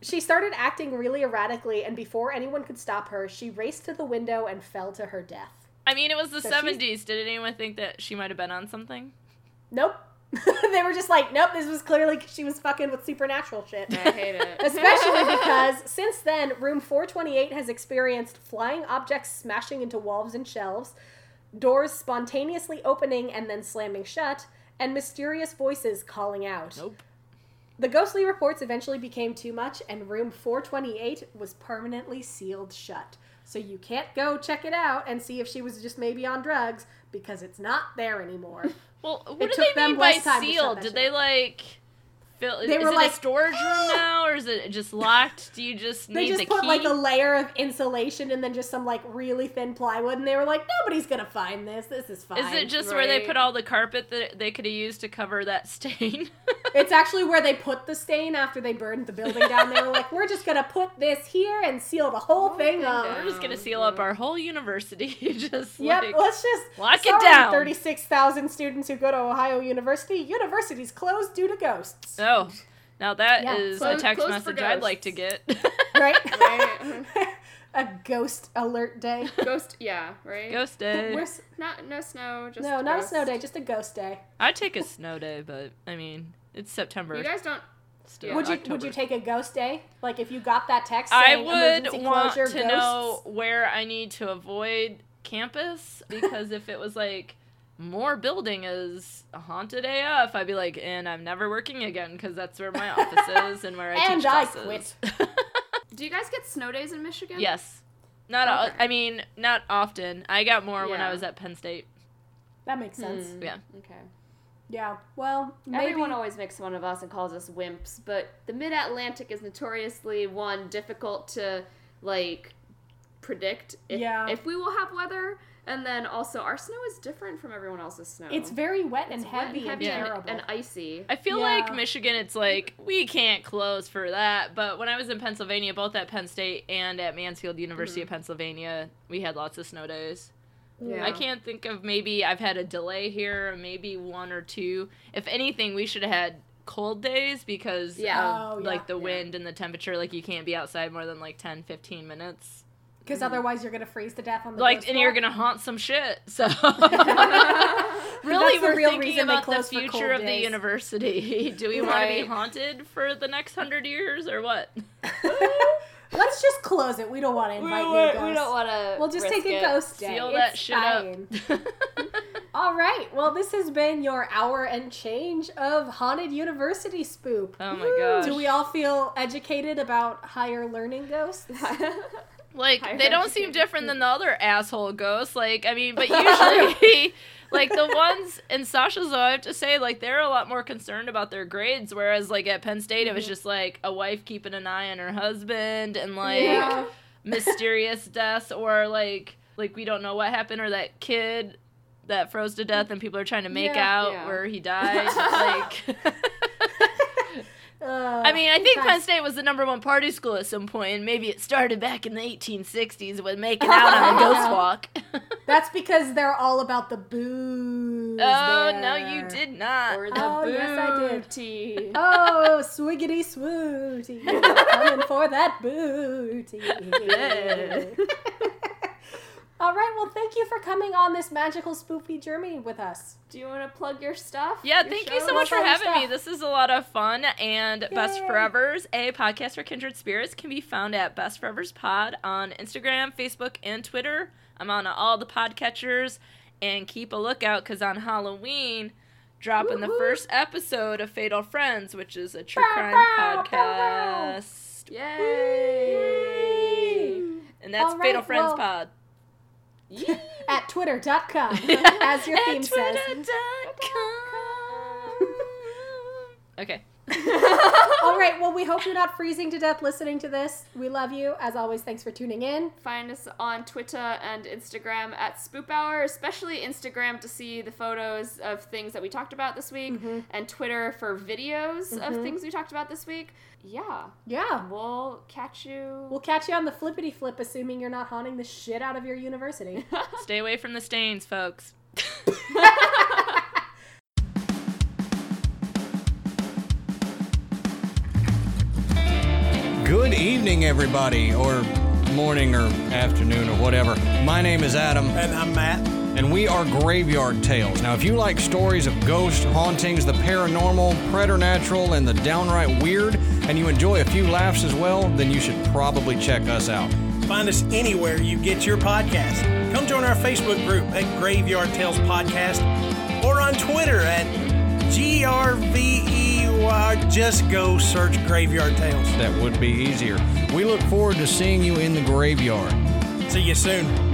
She started acting really erratically, and before anyone could stop her, she raced to the window and fell to her death. I mean, it was the So she's- 70s. Did anyone think that she might have been on something? Nope. they were just like, nope, this was clearly she was fucking with supernatural shit. I hate it. Especially because since then, room 428 has experienced flying objects smashing into walls and shelves, doors spontaneously opening and then slamming shut, and mysterious voices calling out. Nope. The ghostly reports eventually became too much, and room 428 was permanently sealed shut. So you can't go check it out and see if she was just maybe on drugs because it's not there anymore. Well, what It do they mean by less time to shut sealed? Did they like fill? They is were it like, a storage room ah! now, or is it just locked? Do you just They need just the put key? like a layer of insulation and then just some like really thin plywood, and they were like, nobody's gonna find this. This is fine. is it just where they put all the carpet that they could have used to cover that stain? It's actually where they put the stain after they burned the building down. They were like, we're just gonna put this here and seal the whole oh, thing thing up. We're just gonna seal up our whole university. just Yep, like let's just lock it down. Thirty-six thousand students who go to Ohio University. University's closed due to ghosts. oh, now that is Yeah. a Close- text message I'd like to get. Right? Right? A ghost alert day. Ghost, yeah, right? Ghost day. We're s- Not no snow, just no, not a snow day, just a ghost day. I'd take a snow day, but I mean it's September. You guys don't. still Yeah. Would you October. would you take a ghost day? Like if you got that text saying, I would want closure, to ghosts, know where I need to avoid campus because if it was like more building is haunted AF, I'd be like, and I'm never working again because that's where my office is and where I And teach I classes. Do you guys get snow days in Michigan? yes, not. Okay. I mean, not often. I got more when I was at Penn State. that makes sense. Hmm, Yeah. Okay. Yeah. Well, maybe Everyone always makes fun of us and calls us wimps, but the Mid Atlantic is notoriously one difficult to like predict if, Yeah. if we will have weather, and then also our snow is different from everyone else's snow. it's very wet and It's wet heavy and, heavy and, terrible. and icy. I feel Yeah. like Michigan, it's like we can't close for that. But when I was in Pennsylvania, both at Penn State and at Mansfield University of mm. Pennsylvania, we had lots of snow days. Yeah. I can't think of maybe I've had a delay here, maybe one or two. If anything, we should have had cold days because Yeah. of Oh, yeah. like the Yeah. wind and the temperature. Like you can't be outside more than like 10, 15 minutes. Because otherwise you're gonna freeze to death on the Like ghost and you're gonna haunt some shit. So really, we're real thinking reason about the close future cold of the university. Do we want to be haunted for the next hundred years or what? Let's just close it. We don't want to invite we new ghosts. We don't want to. We'll just take a ghost day. Seal It's that shit fine. up. All right. Well, this has been your hour and change of haunted university spoop. oh my gosh. Do we all feel educated about higher learning ghosts? Like Higher they don't seem different than the other asshole ghosts. Like I mean, but usually, like the ones in Sasha's, though, I have to say, like they're a lot more concerned about their grades. Whereas like at Penn State, it was mm-hmm. just like a wife keeping an eye on her husband and like Yeah. mysterious deaths or like like we don't know what happened or that kid that froze to death and people are trying to make Yeah. out Yeah. where he died. like. Uh, I mean, I think Penn State was the number one party school at some point, and maybe it started back in the 1860s with making out on a ghost walk. That's because they're all about the booze. oh, no, you did not. Or the Oh, yes, I did. booty. Oh, swiggity swooty. Coming for that booty. All right, well, thank you for coming on this magical spoopy journey with us. Do you want to plug your stuff? Yeah, Your thank you so much for What's all having me. This is a lot of fun. And Best Yay. Forevers, a podcast for kindred spirits, can be found at Best Forevers Pod on Instagram, Facebook, and Twitter. I'm on all the podcatchers. And keep a lookout because on Halloween, dropping the Woo-hoo. first episode of Fatal Friends, which is a true Bow, crime bow, bow, bow. podcast. Yay! And that's All right, Fatal Friends well- Pod. At twitter.com, as your theme says. twitter.com. okay. All right, well, we hope you're not freezing to death listening to this. We love you. As always, thanks for tuning in. Find us on Twitter and Instagram at Spoop Hour, especially Instagram to see the photos of things that we talked about this week, Mm-hmm. and Twitter for videos of things we talked about this week. Yeah, Yeah. we'll catch you. We'll catch you on the flippity flip, assuming you're not haunting the shit out of your university. Stay away from the stains, folks. Good evening, everybody, or morning, or afternoon, or whatever. My name is Adam, And I'm Matt. and we are Graveyard Tales. Now, if you like stories of ghosts, hauntings, the paranormal, preternatural, and the downright weird, and you enjoy a few laughs as well, then you should probably check us out. Find us anywhere you get your podcast. Come join our Facebook group at Graveyard Tales Podcast or on Twitter at G R V E Y just go search Graveyard Tales. That would be easier. We look forward to seeing you in the graveyard. See you soon.